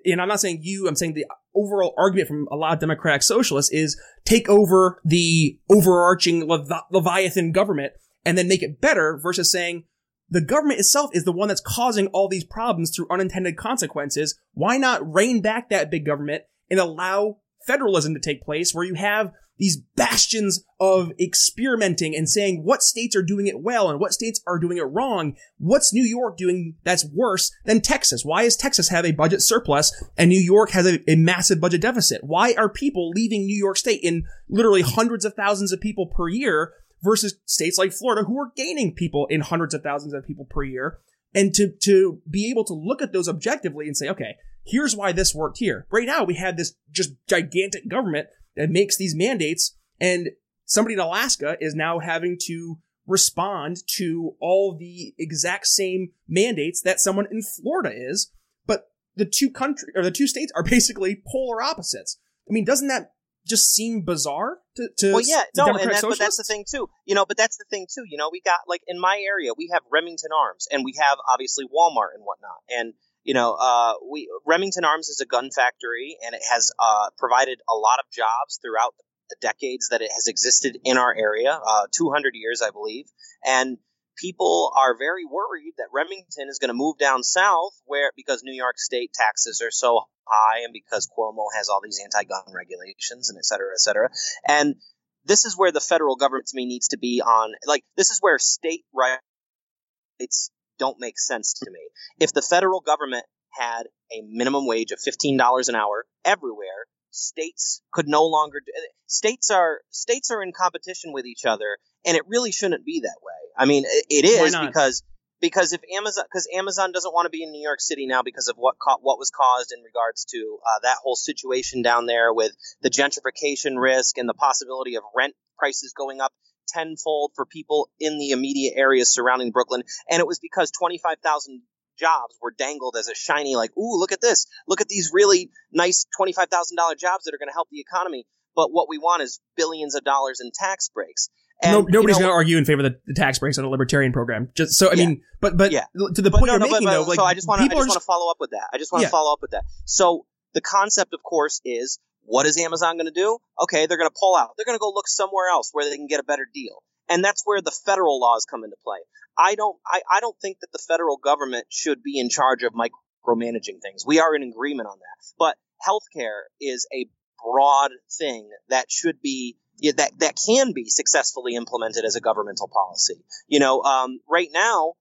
Speaker 4: and I'm not saying you, I'm saying the overall argument from a lot of democratic socialists is take over the overarching Levi- Leviathan government and then make it better versus saying the government itself is the one that's causing all these problems through unintended consequences. Why not rein back that big government and allow federalism to take place where you have these bastions of experimenting and saying what states are doing it well and what states are doing it wrong. What's New York doing that's worse than Texas? Why does Texas have a budget surplus and New York has a, a massive budget deficit? Why are people leaving New York State in literally hundreds of thousands of people per year versus states like Florida who are gaining people in hundreds of thousands of people per year? And to, to be able to look at those objectively and say, okay, here's why this worked here. Right now, we have this just gigantic government that makes these mandates, and somebody in Alaska is now having to respond to all the exact same mandates that someone in Florida is. But the two country or the two states are basically polar opposites. I mean, doesn't that just seem bizarre to, to
Speaker 8: well yeah no
Speaker 4: Democratic
Speaker 8: and that, but that's the thing too you know but that's the thing too you know we got like in my area we have remington arms and we have obviously walmart and whatnot and you know uh, we remington arms is a gun factory and it has uh, provided a lot of jobs throughout the decades that it has existed in our area uh, 200 years i believe and people are very worried that remington is going to move down south where because new york state taxes are so high and because Cuomo has all these anti-gun regulations and et cetera, et cetera. And this is where the federal government to me needs to be on like this is where state rights don't make sense to me. If the federal government had a minimum wage of $15 an hour everywhere, states could no longer do, states are states are in competition with each other and it really shouldn't be that way. I mean, it, it is because because if Amazon because Amazon doesn't want to be in New York City now because of what co- what was caused in regards to uh, that whole situation down there with the gentrification risk and the possibility of rent prices going up tenfold for people in the immediate areas surrounding Brooklyn, and it was because twenty five thousand jobs were dangled as a shiny like ooh look at this look at these really nice twenty five thousand dollar jobs that are going to help the economy. But what we want is billions of dollars in tax breaks. And,
Speaker 4: no,
Speaker 8: you
Speaker 4: nobody's
Speaker 8: know,
Speaker 4: going to argue in favor of the, the tax breaks on a libertarian program. Just so I
Speaker 8: Yeah.
Speaker 4: mean, but but
Speaker 8: Yeah.
Speaker 4: to the
Speaker 8: But
Speaker 4: point
Speaker 8: no,
Speaker 4: you're
Speaker 8: no,
Speaker 4: making
Speaker 8: but-
Speaker 4: though, like
Speaker 8: so I just want to I just want to follow up with that. I just want to
Speaker 4: Yeah.
Speaker 8: follow up with that. So the concept, of course, is what is Amazon going to do? Okay, they're going to pull out. They're going to go look somewhere else where they can get a better deal, and that's where the federal laws come into play. I don't I, I don't think that the federal government should be in charge of micromanaging things. We are in agreement on that, but healthcare is a broad thing that should be that that can be successfully implemented as a governmental policy. You know, um, right now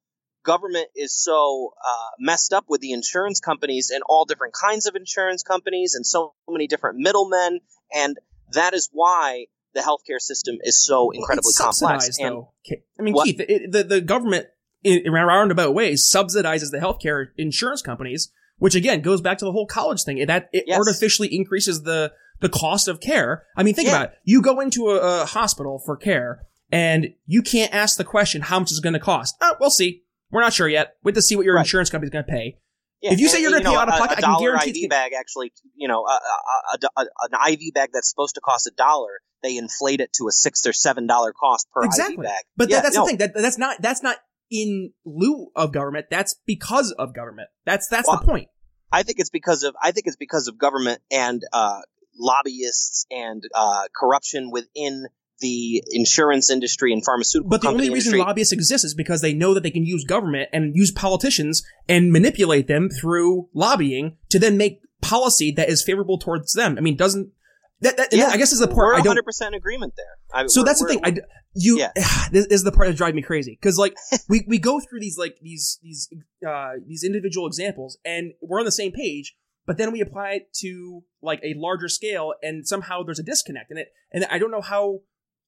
Speaker 8: government is so uh, messed up with the insurance companies and all different kinds of insurance companies and so many different middlemen, and that is why the healthcare system is so incredibly complex. And
Speaker 4: though. I mean,
Speaker 8: What?
Speaker 4: Keith, it, the the government in, in roundabout ways subsidizes the healthcare insurance companies, which again goes back to the whole college thing. That it
Speaker 8: Yes.
Speaker 4: artificially increases the the cost of care. I mean, think
Speaker 8: Yeah.
Speaker 4: about it. You go into a, a hospital for care, and you can't ask the question, "How much is it going to cost?" Oh, we'll see. We're not sure yet. Wait to see what your
Speaker 8: Right.
Speaker 4: insurance company's going to pay.
Speaker 8: Yeah,
Speaker 4: If you say you're gonna pay out of
Speaker 8: a-
Speaker 4: pocket,
Speaker 8: a
Speaker 4: I can guarantee
Speaker 8: IV bag actually, you know, a, a, a, a, an IV bag that's supposed to cost a dollar, they inflate it to a six or seven dollar cost per
Speaker 4: exactly.
Speaker 8: IV bag.
Speaker 4: But
Speaker 8: Yeah,
Speaker 4: that, that's
Speaker 8: no.
Speaker 4: the thing. That that's not that's not in lieu of government. That's because of government. That's that's
Speaker 8: Well,
Speaker 4: the point.
Speaker 8: I think it's because of I think it's because of government and uh, lobbyists and uh, corruption within the insurance industry and pharmaceutical
Speaker 4: But the only reason
Speaker 8: industry.
Speaker 4: lobbyists exist is because they know that they can use government and use politicians and manipulate them through lobbying to then make policy that is favorable towards them. I mean, doesn't that? that
Speaker 8: yeah,
Speaker 4: I guess is the part
Speaker 8: we're
Speaker 4: I
Speaker 8: 100
Speaker 4: don't.
Speaker 8: percent agreement there. I,
Speaker 4: So that's the thing. I you
Speaker 8: Yeah.
Speaker 4: this is the part that drives me crazy because like we we go through these like these these uh these individual examples and we're on the same page, but then we apply it to like a larger scale and somehow there's a disconnect in it, and I don't know how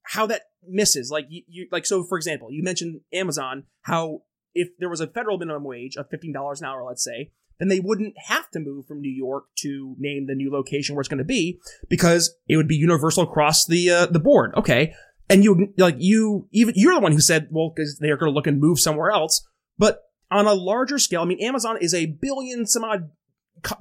Speaker 4: how that misses. Like you, you like so for example, you mentioned Amazon how if there was a federal minimum wage of fifteen dollars an hour, let's say, then they wouldn't have to move from New York to name the new location where it's going to be because it would be universal across the uh, the board. Okay, and you like you even you're the one who said well because they are going to look and move somewhere else. But on a larger scale, I mean, Amazon is a billion some odd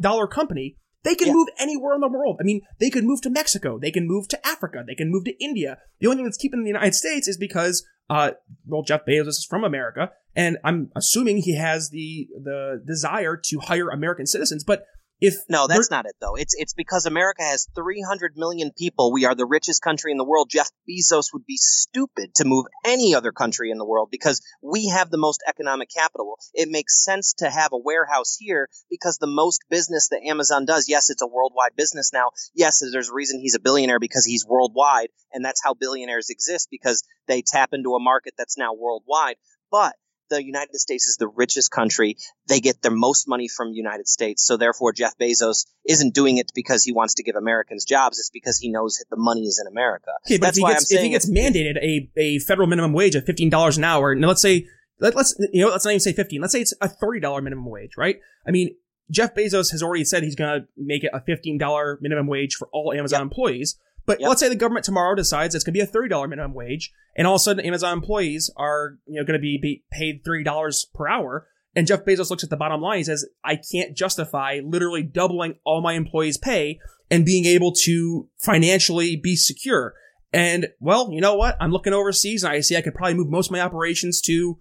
Speaker 4: dollar company. They can
Speaker 8: Yeah.
Speaker 4: move anywhere in the world. I mean, they could move to Mexico. They can move to Africa. They can move to India. The only thing that's keeping the United States is because, uh, well, Jeff Bezos is from America, and I'm assuming he has the the desire to hire American citizens. But if
Speaker 8: no, that's not it though. It's it's because America has 300 million people. We are the richest country in the world. Jeff Bezos would be stupid to move any other country in the world because we have the most economic capital. It makes sense to have a warehouse here because the most business that Amazon does, yes, it's a worldwide business now. Yes, there's a reason he's a billionaire because he's worldwide and that's how billionaires exist because they tap into a market that's now worldwide. But the United States is the richest country. They get their most money from United States. So therefore, Jeff Bezos isn't doing it because he wants to give Americans jobs. It's because he knows that the money is in America.
Speaker 4: Okay, but
Speaker 8: That's
Speaker 4: if he gets if he gets mandated a, a federal minimum wage of fifteen dollars an hour, now let's say let, let's you know let's not even say fifteen. Let's say it's a thirty dollar minimum wage, right? I mean, Jeff Bezos has already said he's going to make it a fifteen dollar minimum wage for all Amazon employees. But
Speaker 8: Yep.
Speaker 4: let's say the government tomorrow decides it's going to be a thirty dollar minimum wage, and all of a sudden Amazon employees are you know going to be, be paid three dollars per hour. And Jeff Bezos looks at the bottom line. He says, "I can't justify literally doubling all my employees' pay and being able to financially be secure." And well, you know what? I'm looking overseas, and I see I could probably move most of my operations to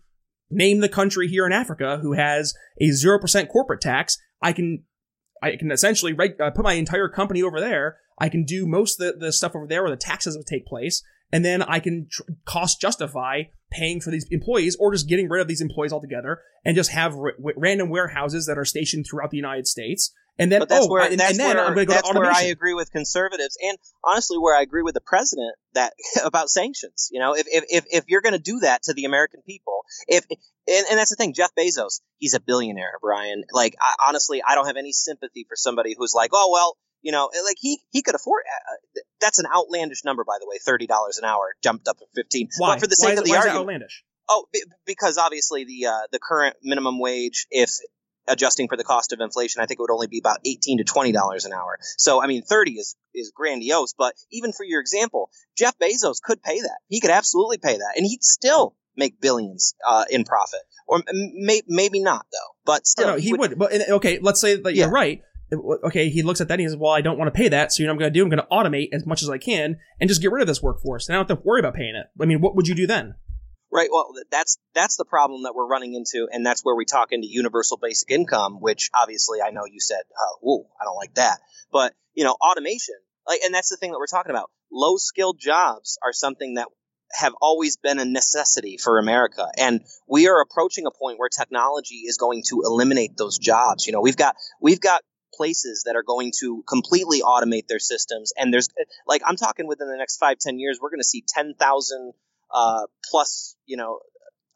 Speaker 4: name the country here in Africa who has a zero percent corporate tax. I can, I can essentially reg- uh, put my entire company over there. I can do most of the, the stuff over there where the taxes would take place, and then I can tr- cost justify paying for these employees or just getting rid of these employees altogether and just have r- random warehouses that are stationed throughout the United States. And then,
Speaker 8: But that's
Speaker 4: oh,
Speaker 8: where
Speaker 4: and,
Speaker 8: that's
Speaker 4: and then
Speaker 8: where,
Speaker 4: I'm going to go
Speaker 8: that's where. I agree with conservatives, and honestly, where I agree with the president that about sanctions. You know, if if if, if you're going to do that to the American people, if and, and that's the thing, Jeff Bezos, he's a billionaire, Brian. Like, I, honestly, I don't have any sympathy for somebody who's like, oh well, you know, like he he could afford. Uh, that's an outlandish number, by the way, thirty dollars an hour, jumped up to fifteen.
Speaker 4: Why?
Speaker 8: But for the
Speaker 4: why
Speaker 8: sake
Speaker 4: is,
Speaker 8: of the
Speaker 4: why is that
Speaker 8: argument,
Speaker 4: outlandish?
Speaker 8: Oh, be- because obviously the uh, the current minimum wage, if adjusting for the cost of inflation, I think it would only be about eighteen to twenty dollars an hour. So I mean, thirty is is grandiose. But even for your example, Jeff Bezos could pay that. He could absolutely pay that, and he'd still make billions uh, in profit, or may- maybe not though. But
Speaker 4: Oh,
Speaker 8: still,
Speaker 4: no, he would. But okay, let's say that
Speaker 8: Yeah.
Speaker 4: you're right. Okay, he looks at that and he says, "Well, I don't want to pay that, so you know what I'm going to do? I'm going to automate as much as I can and just get rid of this workforce. And I don't have to worry about paying it. I mean, what would you do then?
Speaker 8: Right. Well, that's that's the problem that we're running into, and that's where we talk into universal basic income, which obviously I know you said, uh, "Oh, whoa, I don't like that." But you know, automation, like, and that's the thing that we're talking about. Low skilled jobs are something that have always been a necessity for America, and we are approaching a point where technology is going to eliminate those jobs. You know, we've got we've got places that are going to completely automate their systems, and there's like I'm talking within the next five ten years, we're going to see ten thousand uh, plus, you know,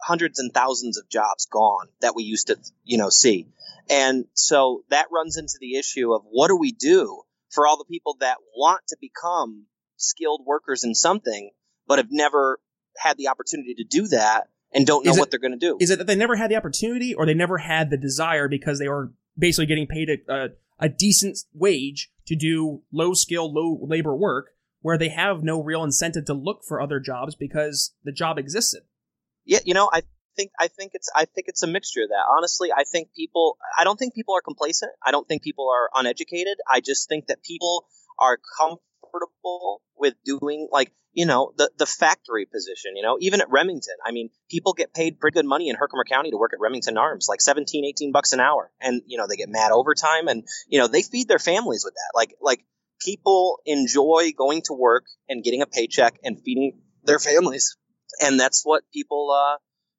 Speaker 8: hundreds and thousands of jobs gone that we used to, you know, see. And so that runs into the issue of what do we do for all the people that want to become skilled workers in something, but have never had the opportunity to do that and don't know
Speaker 4: it-
Speaker 8: what they're going to do.
Speaker 4: Is it that they never had the opportunity, or they never had the desire because they were basically getting paid a, a, a decent wage to do low skill, low labor work, where they have no real incentive to look for other jobs because the job existed?
Speaker 8: Yeah, you know, I think I think it's I think it's a mixture of that. Honestly, I think people I don't think people are complacent. I don't think people are uneducated. I just think that people are comfortable with doing like, you know, the the factory position, you know, even at Remington. I mean, people get paid pretty good money in Herkimer County to work at Remington Arms, like 17, 18 bucks an hour. And, you know, they get mad overtime and, you know, they feed their families with that. Like like people enjoy going to work and getting a paycheck and feeding their families and that's what people uh,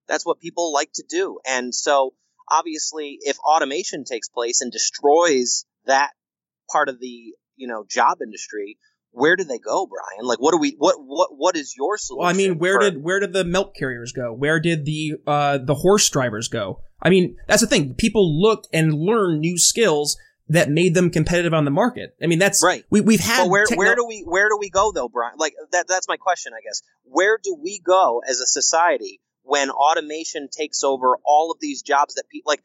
Speaker 8: that's what people like to do and so obviously if automation takes place and destroys that part of the you know job industry where do they go brian like what do we what what what is your solution
Speaker 4: Well, I mean, where
Speaker 8: for-
Speaker 4: did where did the milk carriers go? Where did the uh, the horse drivers go? I mean, that's the thing. People look and learn new skills that made them competitive on the market. I mean, that's
Speaker 8: Right.
Speaker 4: We we've had
Speaker 8: where
Speaker 4: techno-
Speaker 8: where do we where do we go though brian like that that's my question i guess where do we go as a society when automation takes over all of these jobs that people like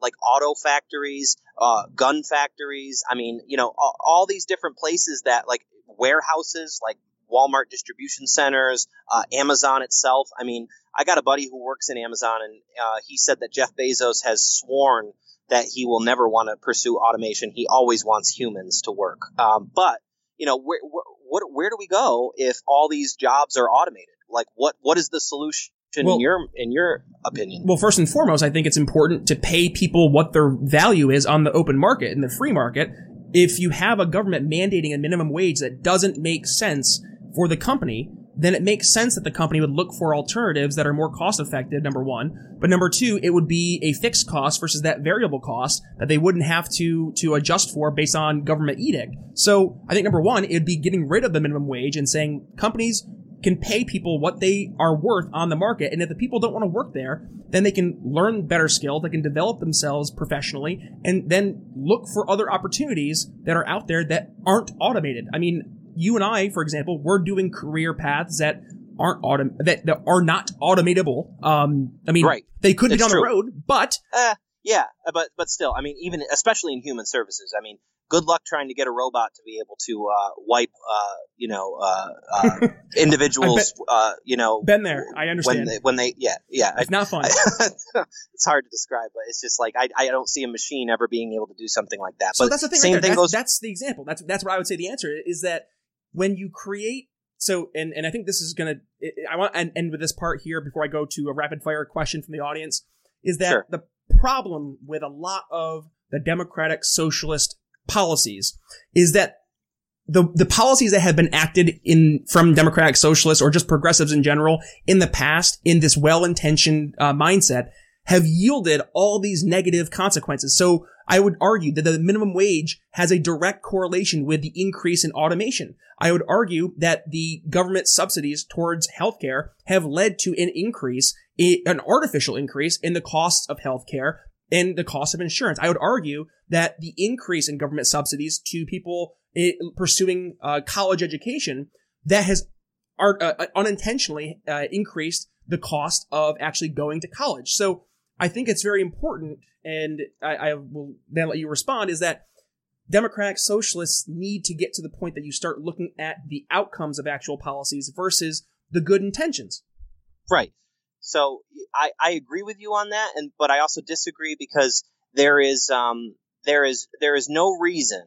Speaker 8: like auto factories, uh, gun factories. I mean, you know, all, all these different places that like warehouses, like Walmart distribution centers, uh, Amazon itself. I mean, I got a buddy who works in Amazon, and uh, he said that Jeff Bezos has sworn that he will never want to pursue automation. He always wants humans to work. Um, but you know, where, where what where do we go if all these jobs are automated? Like, what what is the solution? well, in your in your opinion?
Speaker 4: Well, first and foremost, I think it's important to pay people what their value is on the open market in the free market. If you have a government mandating a minimum wage that doesn't make sense for the company, then it makes sense that the company would look for alternatives that are more cost effective, number one. But number two, it would be a fixed cost versus that variable cost that they wouldn't have to, to adjust for based on government edict. So I think number one, it would be getting rid of the minimum wage and saying companies can pay people what they are worth on the market. And if the people don't want to work there, then they can learn better skills, they can develop themselves professionally, and then look for other opportunities that are out there that aren't automated. I mean, you and I, for example, we're doing career paths that aren't autom- that, that are not automatable. Um, I mean,
Speaker 8: right.
Speaker 4: they could
Speaker 8: it's
Speaker 4: be
Speaker 8: true.
Speaker 4: the road, but
Speaker 8: uh, yeah, but but still, I mean, even especially in human services, I mean, good luck trying to get a robot to be able to uh, wipe, uh, you know, uh, uh, individuals, uh, you know,
Speaker 4: been there. I
Speaker 8: when
Speaker 4: understand.
Speaker 8: they, when they, yeah, yeah,
Speaker 4: it's not fun.
Speaker 8: it's hard to describe, but it's just like I, I don't see a machine ever being able to do something like that.
Speaker 4: so
Speaker 8: but
Speaker 4: that's the thing.
Speaker 8: Same
Speaker 4: right
Speaker 8: thing
Speaker 4: that's,
Speaker 8: goes.
Speaker 4: that's the example. That's that's what I would say. The answer is that when you create. So, and, and I think this is gonna. I want and end with this part here before I go to a rapid fire question from the audience. Is that
Speaker 8: Sure.
Speaker 4: the problem with a lot of the democratic socialist policies is that the the policies that have been acted in from democratic socialists or just progressives in general in the past in this well-intentioned uh, mindset have yielded all these negative consequences. So I would argue that the minimum wage has a direct correlation with the increase in automation. I would argue that the government subsidies towards healthcare have led to an increase, an artificial increase in the costs of healthcare and the cost of insurance. I would argue that the increase in government subsidies to people pursuing uh, college education that has are, uh, unintentionally uh, increased the cost of actually going to college. So I think it's very important, and I, I will then let you respond, is that democratic socialists need to get to the point that you start looking at the outcomes of actual policies versus the good intentions.
Speaker 8: Right. So I, I agree with you on that, and but I also disagree because there is um there is there is no reason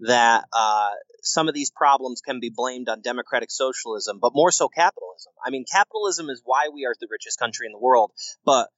Speaker 8: that uh, some of these problems can be blamed on democratic socialism, but more so capitalism. I mean, capitalism is why we are the richest country in the world, but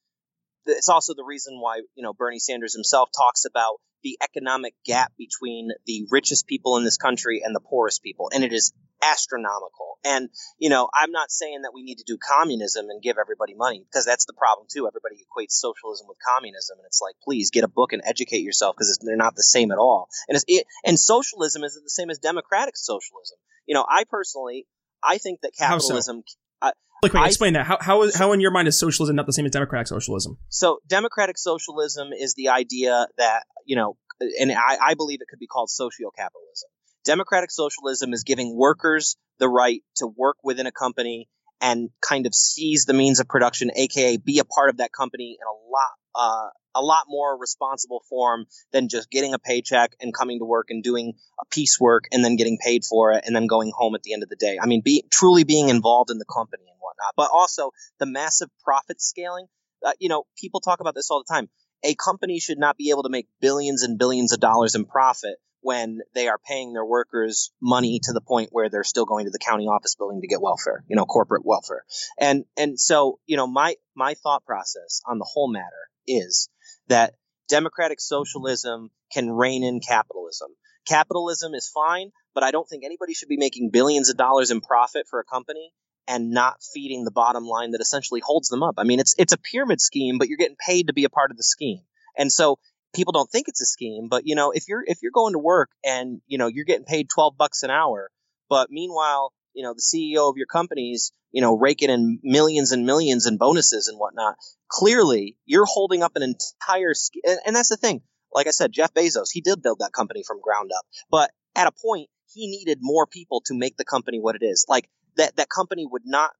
Speaker 8: it's also the reason why you know Bernie Sanders himself talks about the economic gap between the richest people in this country and the poorest people, and it is astronomical. And you know, I'm not saying that we need to do communism and give everybody money because that's the problem too. Everybody equates socialism with communism, and it's like, please get a book and educate yourself because they're not the same at all. And it's, it, and socialism isn't the same as democratic socialism. You know, I personally, I think that
Speaker 4: so?
Speaker 8: capitalism. I,
Speaker 4: Like, wait,
Speaker 8: I-
Speaker 4: explain that. How, how, is, how in your mind is socialism not the same as democratic socialism?
Speaker 8: So democratic socialism is the idea that, you know, and I, I believe it could be called socio-capitalism. Democratic socialism is giving workers the right to work within a company and kind of seize the means of production, aka be a part of that company in a lot, uh, a lot more responsible form than just getting a paycheck and coming to work and doing a piecework and then getting paid for it and then going home at the end of the day. I mean, be truly being involved in the company and whatnot, but also the massive profit scaling. Uh, you know, people talk about this all the time. A company should not be able to make billions and billions of dollars in profit when they are paying their workers money to the point where they're still going to the county office building to get welfare, you know, corporate welfare. And and so, you know, my my thought process on the whole matter is that democratic socialism can rein in capitalism. Capitalism is fine, but I don't think anybody should be making billions of dollars in profit for a company and not feeding the bottom line that essentially holds them up. I mean, it's it's a pyramid scheme, but you're getting paid to be a part of the scheme. And so people don't think it's a scheme, but you know, if you're if you're going to work and, you know, you're getting paid 12 bucks an hour, but meanwhile, you know, the CEO of your company's, you know, raking in millions and millions in bonuses and whatnot, clearly you're holding up an entire sch- and, and that's the thing. Like I said, Jeff Bezos, he did build that company from ground up, but at a point he needed more people to make the company what it is. Like that that company would not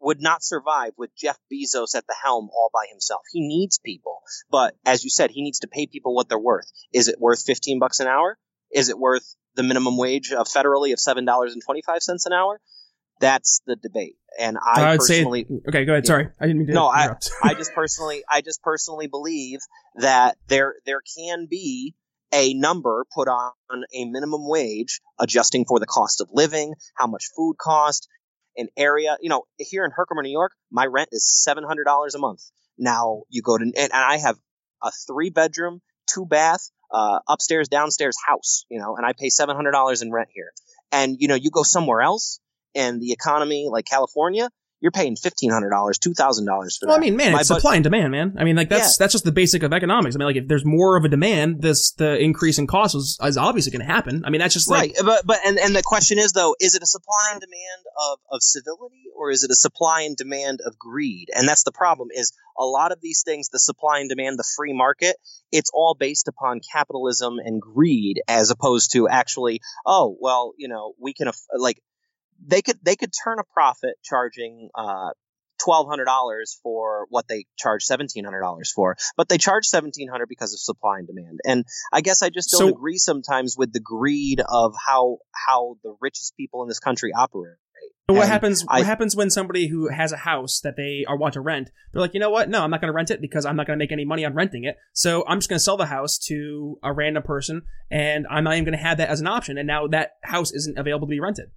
Speaker 8: would not survive with Jeff Bezos at the helm all by himself. He needs people, but as you said, he needs to pay people what they're worth. Is it worth 15 bucks an hour? Is it worth the minimum wage of federally of $7.25 an hour? That's the debate. And I,
Speaker 4: would
Speaker 8: personally
Speaker 4: say. Okay, go ahead. Sorry, I didn't mean to
Speaker 8: no, I. I just personally, I just personally believe that there there can be a number put on a minimum wage, adjusting for the cost of living, how much food cost, an area. You know, here in Herkimer, New York, my rent is seven hundred dollars a month. Now you go to and I have a three bedroom, two bath, uh, upstairs, downstairs house. You know, and I pay seven hundred dollars in rent here. And you know, you go somewhere else, and the economy like California, you're paying fifteen hundred dollars, two thousand dollars for
Speaker 4: well,
Speaker 8: that.
Speaker 4: I mean, man,
Speaker 8: My
Speaker 4: it's supply and demand, man. I mean, like that's
Speaker 8: Yeah.
Speaker 4: that's just the basic of economics. I mean, like if there's more of a demand, this the increase in costs is, is obviously going to happen. I mean, that's just like
Speaker 8: right, but but and, and the question is though, is it a supply and demand of of civility or is it a supply and demand of greed? And that's the problem. Is a lot of these things, the supply and demand, the free market, it's all based upon capitalism and greed, as opposed to actually, oh well, you know, we can aff- like they could they could turn a profit charging. uh Twelve hundred dollars for what they charge seventeen hundred dollars for, but they charge seventeen hundred because of supply and demand. And I guess I just don't
Speaker 4: So-
Speaker 8: agree sometimes with the greed of how how the richest people in this country operate.
Speaker 4: what happens.
Speaker 8: I-
Speaker 4: what happens when somebody who has a house that they are want to rent? They're like, you know what? No, I'm not going to rent it because I'm not going to make any money on renting it. So I'm just going to sell the house to a random person, and I'm not even going to have that as an option. And now that house isn't available to be rented.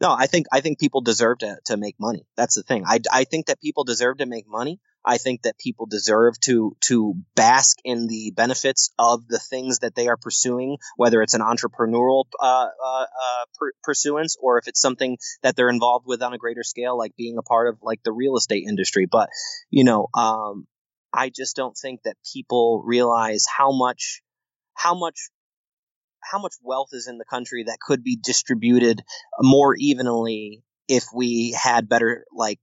Speaker 8: No, I think I think people deserve to to make money. That's the thing. I, I think that people deserve to make money. I think that people deserve to to bask in the benefits of the things that they are pursuing, whether it's an entrepreneurial uh, uh, uh, pursuance or if it's something that they're involved with on a greater scale, like being a part of like the real estate industry. But you know, um, I just don't think that people realize how much how much how much wealth is in the country that could be distributed more evenly if we had better like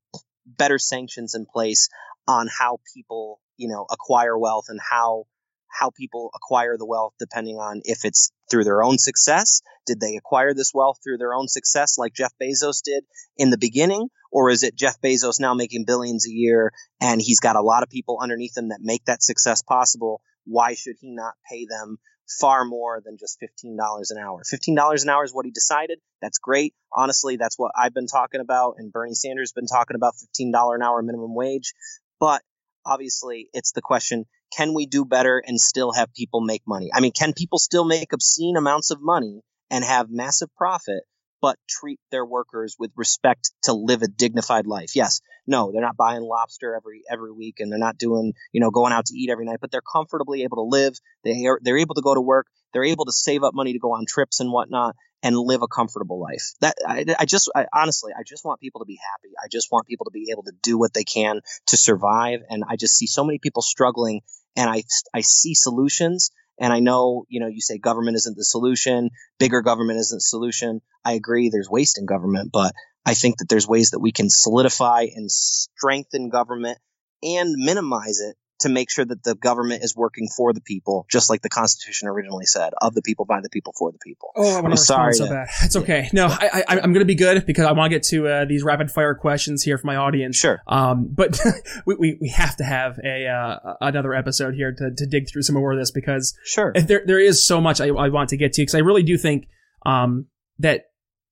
Speaker 8: better sanctions in place on how people you know acquire wealth and how how people acquire the wealth depending on if it's through their own success? Did they acquire this wealth through their own success like Jeff Bezos did in the beginning? Or is it Jeff Bezos now making billions a year and he's got a lot of people underneath him that make that success possible? Why should he not pay them far more than just $15 an hour. $15 an hour is what he decided. That's great. Honestly, that's what I've been talking about and Bernie Sanders has been talking about $15 an hour minimum wage. But obviously, it's the question, can we do better and still have people make money? I mean, can people still make obscene amounts of money and have massive profit but treat their workers with respect to live a dignified life? Yes. No, they're not buying lobster every every week and they're not doing, you know, going out to eat every night, but they're comfortably able to live. They are they're able to go to work. They're able to save up money to go on trips and whatnot and live a comfortable life. That I, I just I, honestly I just want people to be happy. I just want people to be able to do what they can to survive. And I just see so many people struggling, and I I see solutions. And I know you know you say government isn't the solution, bigger government isn't the solution. I agree. There's waste in government, but I think that there's ways that we can solidify and strengthen government and minimize it to make sure that the government is working for the people, just like the Constitution originally said, of the people, by the people, for the people.
Speaker 4: Oh, I want
Speaker 8: I'm
Speaker 4: to
Speaker 8: sorry
Speaker 4: so bad. It's okay. No, I, I, I'm going to be good because I want to get to uh, these rapid fire questions here for my audience.
Speaker 8: Sure.
Speaker 4: Um, but we, we, we have to have a uh, another episode here to, to dig through some more of this because
Speaker 8: Sure.
Speaker 4: there there is so much I, I want to get to because I really do think um, that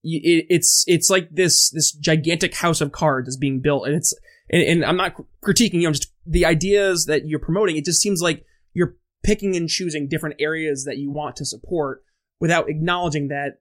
Speaker 4: it, it's it's like this this gigantic house of cards is being built and it's and, and I'm not critiquing you. I'm just the ideas that you're promoting. It just seems like you're picking and choosing different areas that you want to support without acknowledging that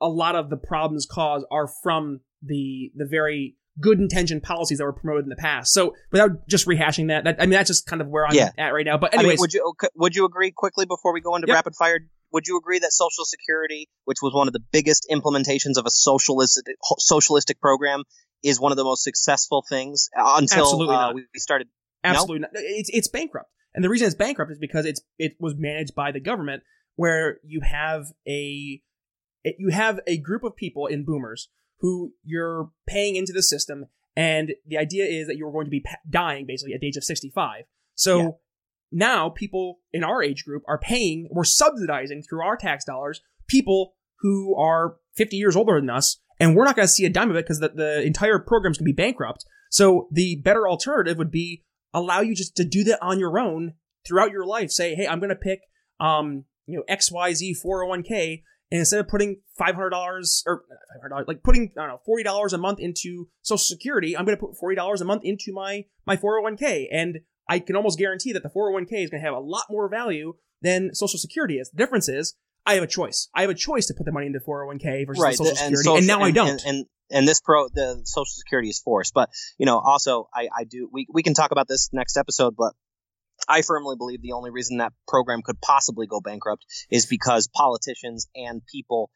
Speaker 4: a lot of the problems caused are from the the very good intentioned policies that were promoted in the past. So without just rehashing that, that I mean that's just kind of where I'm
Speaker 8: Yeah.
Speaker 4: at right now. But
Speaker 8: I mean,
Speaker 4: anyways,
Speaker 8: would you would you agree quickly before we go into
Speaker 4: Yep.
Speaker 8: rapid fire? Would you agree that Social Security, which was one of the biggest implementations of a socialistic socialistic program, is one of the most successful things uh, until uh, we started?
Speaker 4: Absolutely not. It's it's bankrupt, and the reason it's bankrupt is because it's it was managed by the government, where you have a you have a group of people in boomers who you're paying into the system, and the idea is that you're going to be pa- dying basically at the age of sixty five. So
Speaker 8: Yeah.
Speaker 4: now people in our age group are paying, we're subsidizing through our tax dollars people who are fifty years older than us, and we're not going to see a dime of it because the, the entire program's going to be bankrupt. So the better alternative would be allow you just to do that on your own throughout your life. Say, hey, I'm going to pick, um, you know, XYZ 401k. And instead of putting $500 or $500, like putting, I don't know, $40 a month into social security, I'm going to put $40 a month into my, my 401k. And I can almost guarantee that the 401k is going to have a lot more value than social security is. The difference is I have a choice. I have a choice to put the money into 401k versus the social
Speaker 8: and
Speaker 4: security.
Speaker 8: social-
Speaker 4: and now I don't.
Speaker 8: And, and and this pro the social security is forced but you know also i i do we, we can talk about this next episode but I firmly believe the only reason that program could possibly go bankrupt is because politicians and people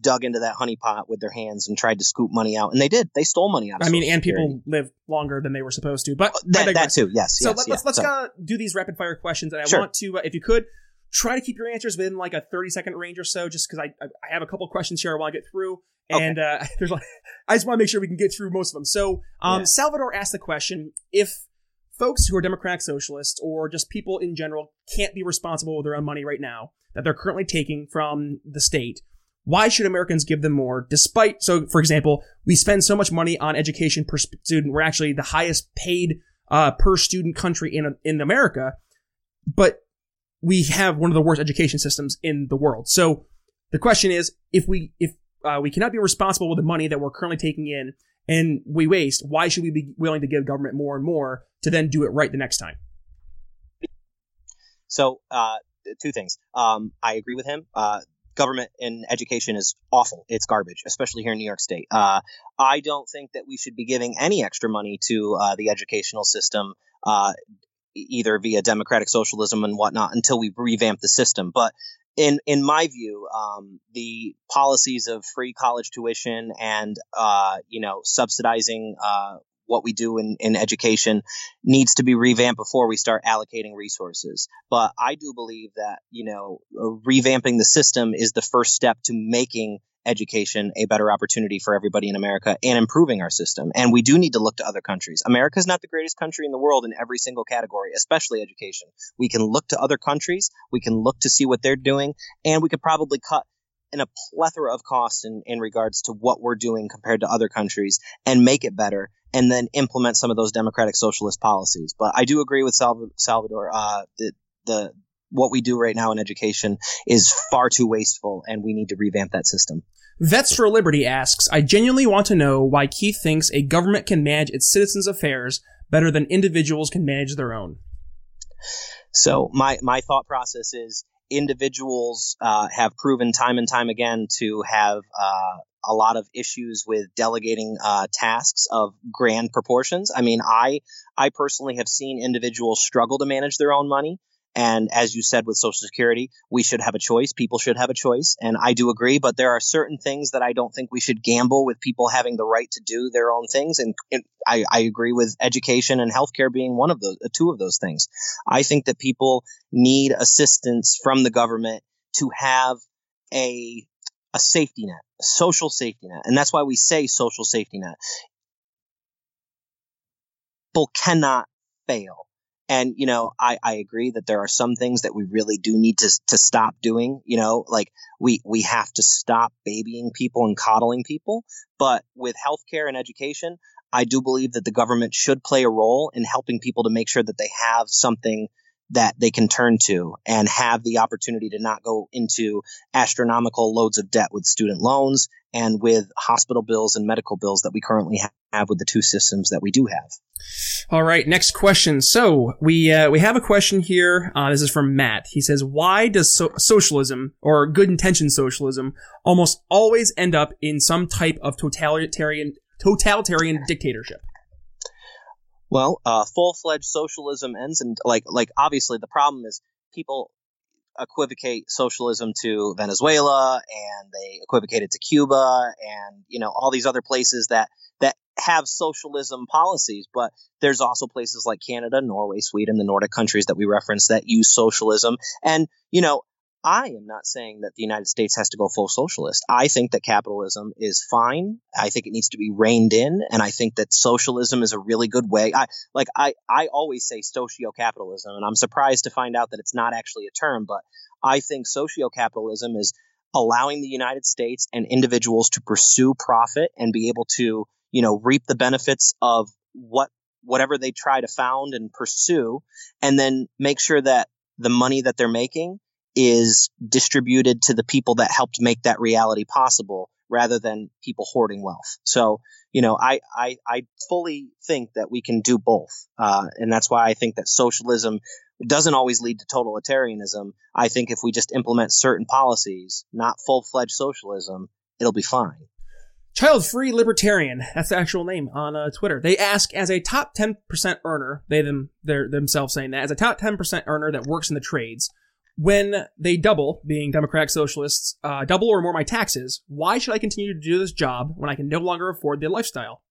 Speaker 8: dug into that honeypot with their hands and tried to scoop money out, and they did. They stole money out.
Speaker 4: I mean, and Security. people live longer than they were supposed to. But
Speaker 8: that, that too, yes.
Speaker 4: So
Speaker 8: yes,
Speaker 4: let, us
Speaker 8: yes,
Speaker 4: let's
Speaker 8: so.
Speaker 4: uh, do these rapid fire questions, and I
Speaker 8: sure.
Speaker 4: want to, uh, if you could, try to keep your answers within like a thirty second range or so, just because I I have a couple questions here I want to get through. And okay. uh, there's like, I just want to make sure we can get through most of them. So, um, yeah. Salvador asked the question: If folks who are democratic socialists or just people in general can't be responsible with their own money right now that they're currently taking from the state, why should Americans give them more despite, so for example, we spend so much money on education per student. We're actually the highest paid, uh, per student country in, in America, but we have one of the worst education systems in the world. So the question is, if we, if, uh, we cannot be responsible with the money that we're currently taking in and we waste, why should we be willing to give government more and more to then do it right the next time?
Speaker 8: So, uh, two things. Um, I agree with him. Uh, government and education is awful. It's garbage, especially here in New York State. Uh, I don't think that we should be giving any extra money to uh, the educational system, uh, either via democratic socialism and whatnot, until we revamp the system. But in in my view, um, the policies of free college tuition and uh, you know subsidizing uh, what we do in, in education needs to be revamped before we start allocating resources. But I do believe that, you know, revamping the system is the first step to making education a better opportunity for everybody in America and improving our system. And we do need to look to other countries. America is not the greatest country in the world in every single category, especially education. We can look to other countries, we can look to see what they're doing, and we could probably cut in a plethora of costs in, in regards to what we're doing compared to other countries and make it better and then implement some of those democratic socialist policies. But I do agree with Salvador, uh, the, the what we do right now in education is far too wasteful and we need to revamp that system.
Speaker 4: Vets for Liberty asks, I genuinely want to know why Keith thinks a government can manage its citizens' affairs better than individuals can manage their own.
Speaker 8: So my, my thought process is individuals uh, have proven time and time again to have uh, a lot of issues with delegating uh, tasks of grand proportions. I mean, I I personally have seen individuals struggle to manage their own money. And as you said with Social Security, we should have a choice. People should have a choice. And I do agree, but there are certain things that I don't think we should gamble with people having the right to do their own things. And, I, I, agree with education and healthcare being one of those, uh, two of those things. I think that people need assistance from the government to have a, a safety net, a social safety net. And that's why we say social safety net. People cannot fail and, you know, I, I agree that there are some things that we really do need to, to stop doing. You know, like we, we have to stop babying people and coddling people. But with healthcare and education, I do believe that the government should play a role in helping people to make sure that they have something that they can turn to and have the opportunity to not go into astronomical loads of debt with student loans and with hospital bills and medical bills that we currently have with the two systems that we do have.
Speaker 4: All right, next question. So we uh, we have a question here. Uh, this is from Matt. He says, "Why does so- socialism or good intention socialism almost always end up in some type of totalitarian totalitarian dictatorship?"
Speaker 8: Well, uh, full fledged socialism ends, and like like obviously the problem is people equivocate socialism to Venezuela and they equivocate it to Cuba and you know all these other places that that have socialism policies but there's also places like Canada, Norway, Sweden, the Nordic countries that we reference that use socialism. And you know I am not saying that the United States has to go full socialist. I think that capitalism is fine. I think it needs to be reined in, and I think that socialism is a really good way. I like I I always say socio-capitalism, and I'm surprised to find out that it's not actually a term, but I think socio-capitalism is allowing the United States and individuals to pursue profit and be able to, you know, reap the benefits of what whatever they try to found and pursue, and then make sure that the money that they're making is distributed to the people that helped make that reality possible rather than people hoarding wealth. So, you know, I, I, I fully think that we can do both. Uh, and that's why I think that socialism doesn't always lead to totalitarianism. I think if we just implement certain policies, not full fledged socialism, it'll be fine.
Speaker 4: Child Free Libertarian, that's the actual name on uh, Twitter. They ask, as a top 10% earner, they them, they're themselves saying that, as a top 10% earner that works in the trades, when they double, being Democratic Socialists, uh, double or more my taxes, why should I continue to do this job when I can no longer afford the lifestyle?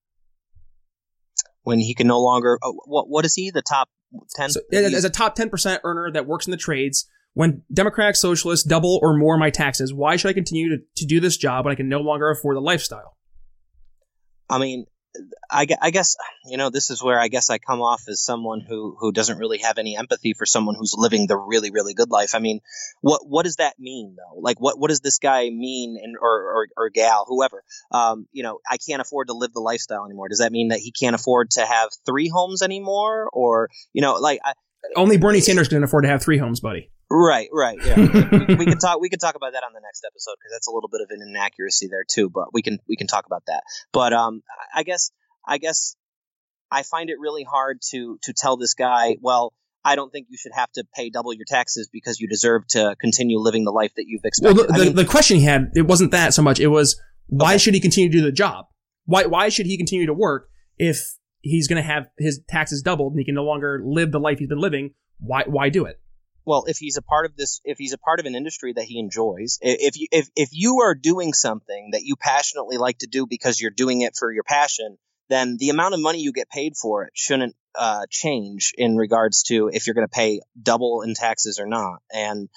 Speaker 8: When he can no longer, oh, what what is he? The top ten?
Speaker 4: So, as a top 10% earner that works in the trades, when Democratic Socialists double or more my taxes, why should I continue to, to do this job when I can no longer afford the lifestyle?
Speaker 8: I mean, I, I guess you know this is where I guess I come off as someone who who doesn't really have any empathy for someone who's living the really really good life. I mean, what what does that mean though? Like what what does this guy mean and or or, or gal whoever? Um, you know, I can't afford to live the lifestyle anymore. Does that mean that he can't afford to have three homes anymore? Or you know, like I,
Speaker 4: only Bernie Sanders can afford to have three homes, buddy.
Speaker 8: Right, right. Yeah, we, we, can talk. We can talk about that on the next episode because that's a little bit of an inaccuracy there too. But we can we can talk about that. But um, I guess I guess I find it really hard to to tell this guy, well, I don't think you should have to pay double your taxes because you deserve to continue living the life that you've expected.
Speaker 4: Well, the, the, mean, the question he had it wasn't that so much. It was why okay. should he continue to do the job? Why why should he continue to work if he's going to have his taxes doubled and he can no longer live the life he's been living? Why why do it?
Speaker 8: Well, if he's a part of this, if he's a part of an industry that he enjoys, if you if if you are doing something that you passionately like to do because you're doing it for your passion, then the amount of money you get paid for it shouldn't uh, change in regards to if you're going to pay double in taxes or not. And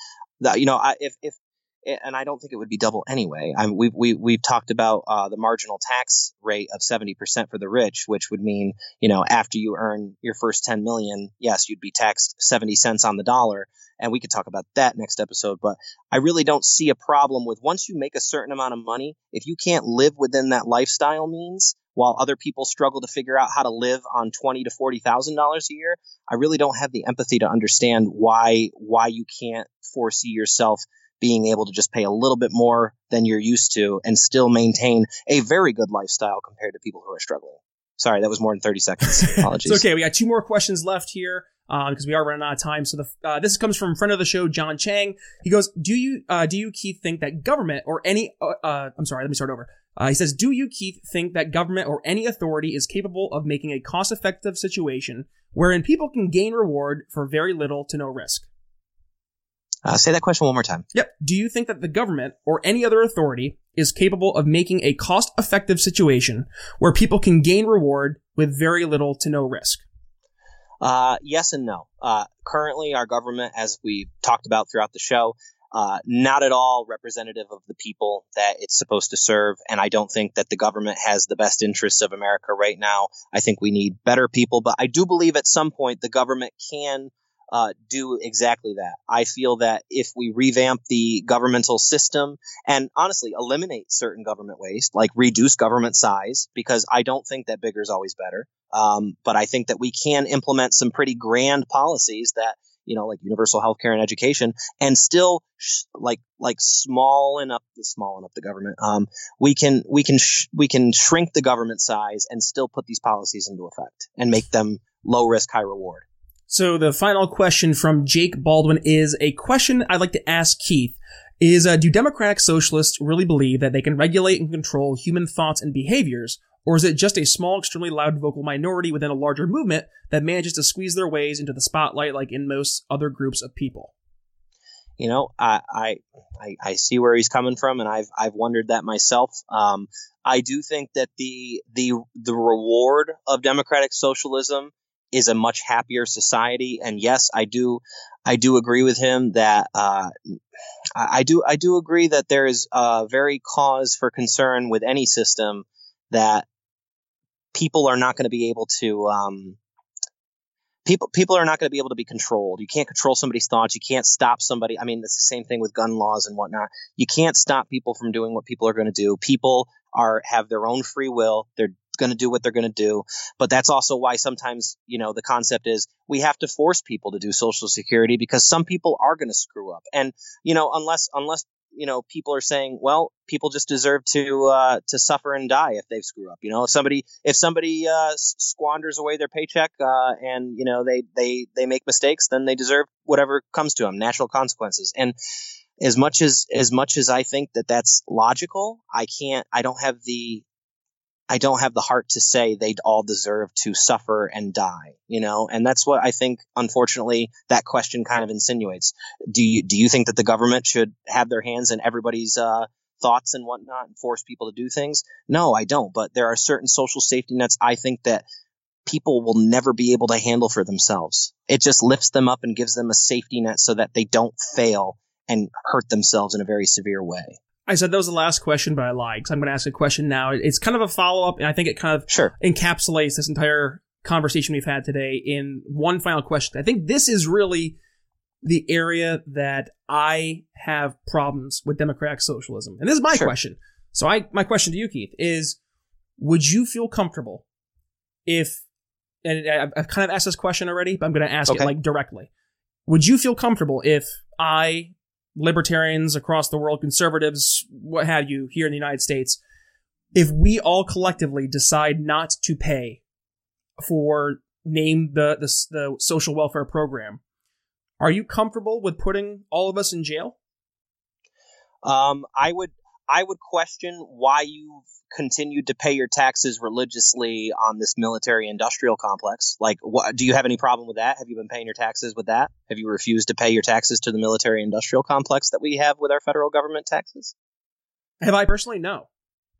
Speaker 8: you know, I, if if and I don't think it would be double anyway. I mean, we've, we, we've talked about uh, the marginal tax rate of 70% for the rich, which would mean, you know, after you earn your first 10 million, yes, you'd be taxed 70 cents on the dollar. And we could talk about that next episode. But I really don't see a problem with once you make a certain amount of money, if you can't live within that lifestyle means, while other people struggle to figure out how to live on twenty to forty thousand dollars a year, I really don't have the empathy to understand why why you can't foresee yourself being able to just pay a little bit more than you're used to and still maintain a very good lifestyle compared to people who are struggling. Sorry, that was more than 30 seconds. Apologies.
Speaker 4: it's okay. We got two more questions left here because um, we are running out of time. So the uh, this comes from friend of the show, John Chang. He goes, "Do you uh, do you Keith think that government or any uh, uh I'm sorry, let me start over." Uh, he says, "Do you Keith think that government or any authority is capable of making a cost-effective situation wherein people can gain reward for very little to no risk?"
Speaker 8: Uh, say that question one more time.
Speaker 4: Yep. Do you think that the government or any other authority is capable of making a cost effective situation where people can gain reward with very little to no risk?
Speaker 8: Uh, yes and no. Uh, currently, our government, as we talked about throughout the show, uh, not at all representative of the people that it's supposed to serve. And I don't think that the government has the best interests of America right now. I think we need better people, but I do believe at some point the government can uh, do exactly that. I feel that if we revamp the governmental system and honestly eliminate certain government waste, like reduce government size, because I don't think that bigger is always better. Um, but I think that we can implement some pretty grand policies that you know, like universal health care and education, and still sh- like like small enough, small enough the government. Um, we can we can sh- we can shrink the government size and still put these policies into effect and make them low risk, high reward.
Speaker 4: So the final question from Jake Baldwin is a question I'd like to ask Keith. Is uh, do democratic socialists really believe that they can regulate and control human thoughts and behaviors, or is it just a small, extremely loud vocal minority within a larger movement that manages to squeeze their ways into the spotlight like in most other groups of people?
Speaker 8: You know, I, I I see where he's coming from, and I've I've wondered that myself. Um, I do think that the the the reward of democratic socialism is a much happier society. And yes, I do, I do agree with him that uh, I do, I do agree that there is a very cause for concern with any system that people are not going to be able to. Um, people people are not going to be able to be controlled. You can't control somebody's thoughts. You can't stop somebody. I mean, it's the same thing with gun laws and whatnot. You can't stop people from doing what people are going to do. People are have their own free will. They're going to do what they're going to do. But that's also why sometimes, you know, the concept is we have to force people to do social security because some people are going to screw up. And, you know, unless, unless, you know, people are saying, well, people just deserve to, uh, to suffer and die if they screw up. You know, if somebody, if somebody, uh, squanders away their paycheck, uh, and, you know, they, they, they make mistakes, then they deserve whatever comes to them, natural consequences. And, as much as as much as I think that that's logical, I can't. I don't have the I don't have the heart to say they'd all deserve to suffer and die, you know? And that's what I think, unfortunately, that question kind of insinuates. Do you, do you think that the government should have their hands in everybody's, uh, thoughts and whatnot and force people to do things? No, I don't. But there are certain social safety nets I think that people will never be able to handle for themselves. It just lifts them up and gives them a safety net so that they don't fail and hurt themselves in a very severe way.
Speaker 4: I said that was the last question, but I lied because I'm going to ask a question now. It's kind of a follow up, and I think it kind of
Speaker 8: sure.
Speaker 4: encapsulates this entire conversation we've had today in one final question. I think this is really the area that I have problems with democratic socialism, and this is my sure. question. So, I my question to you, Keith, is: Would you feel comfortable if? And I've kind of asked this question already, but I'm going to ask okay. it like directly. Would you feel comfortable if I libertarians across the world, conservatives, what have you, here in the United States, if we all collectively decide not to pay for name the, the, the social welfare program, are you comfortable with putting all of us in jail?
Speaker 8: Um, I would I would question why you've continued to pay your taxes religiously on this military industrial complex. Like, what, do you have any problem with that? Have you been paying your taxes with that? Have you refused to pay your taxes to the military industrial complex that we have with our federal government taxes?
Speaker 4: Have I personally? No.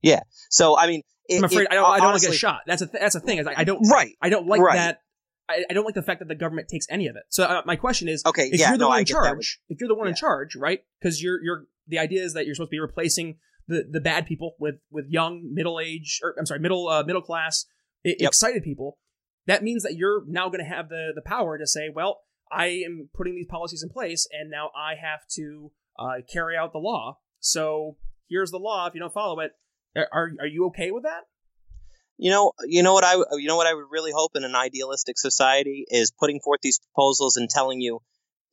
Speaker 8: Yeah. So, I mean,
Speaker 4: it, I'm afraid it, I don't. I don't honestly, get shot. That's a th- that's a thing. Is I, I don't.
Speaker 8: Right.
Speaker 4: I don't like
Speaker 8: right.
Speaker 4: that. I, I, don't like the fact that the government takes any of it. So uh, my question is,
Speaker 8: okay,
Speaker 4: if
Speaker 8: yeah,
Speaker 4: you're the
Speaker 8: no,
Speaker 4: one in charge, if you're the one
Speaker 8: yeah.
Speaker 4: in charge, right? Because you're you're the idea is that you're supposed to be replacing the the bad people with with young middle age or I'm sorry middle uh, middle class yep. excited people. That means that you're now going to have the the power to say, well, I am putting these policies in place, and now I have to uh, carry out the law. So here's the law. If you don't follow it, are are you okay with that?
Speaker 8: You know, you know what I you know what I would really hope in an idealistic society is putting forth these proposals and telling you,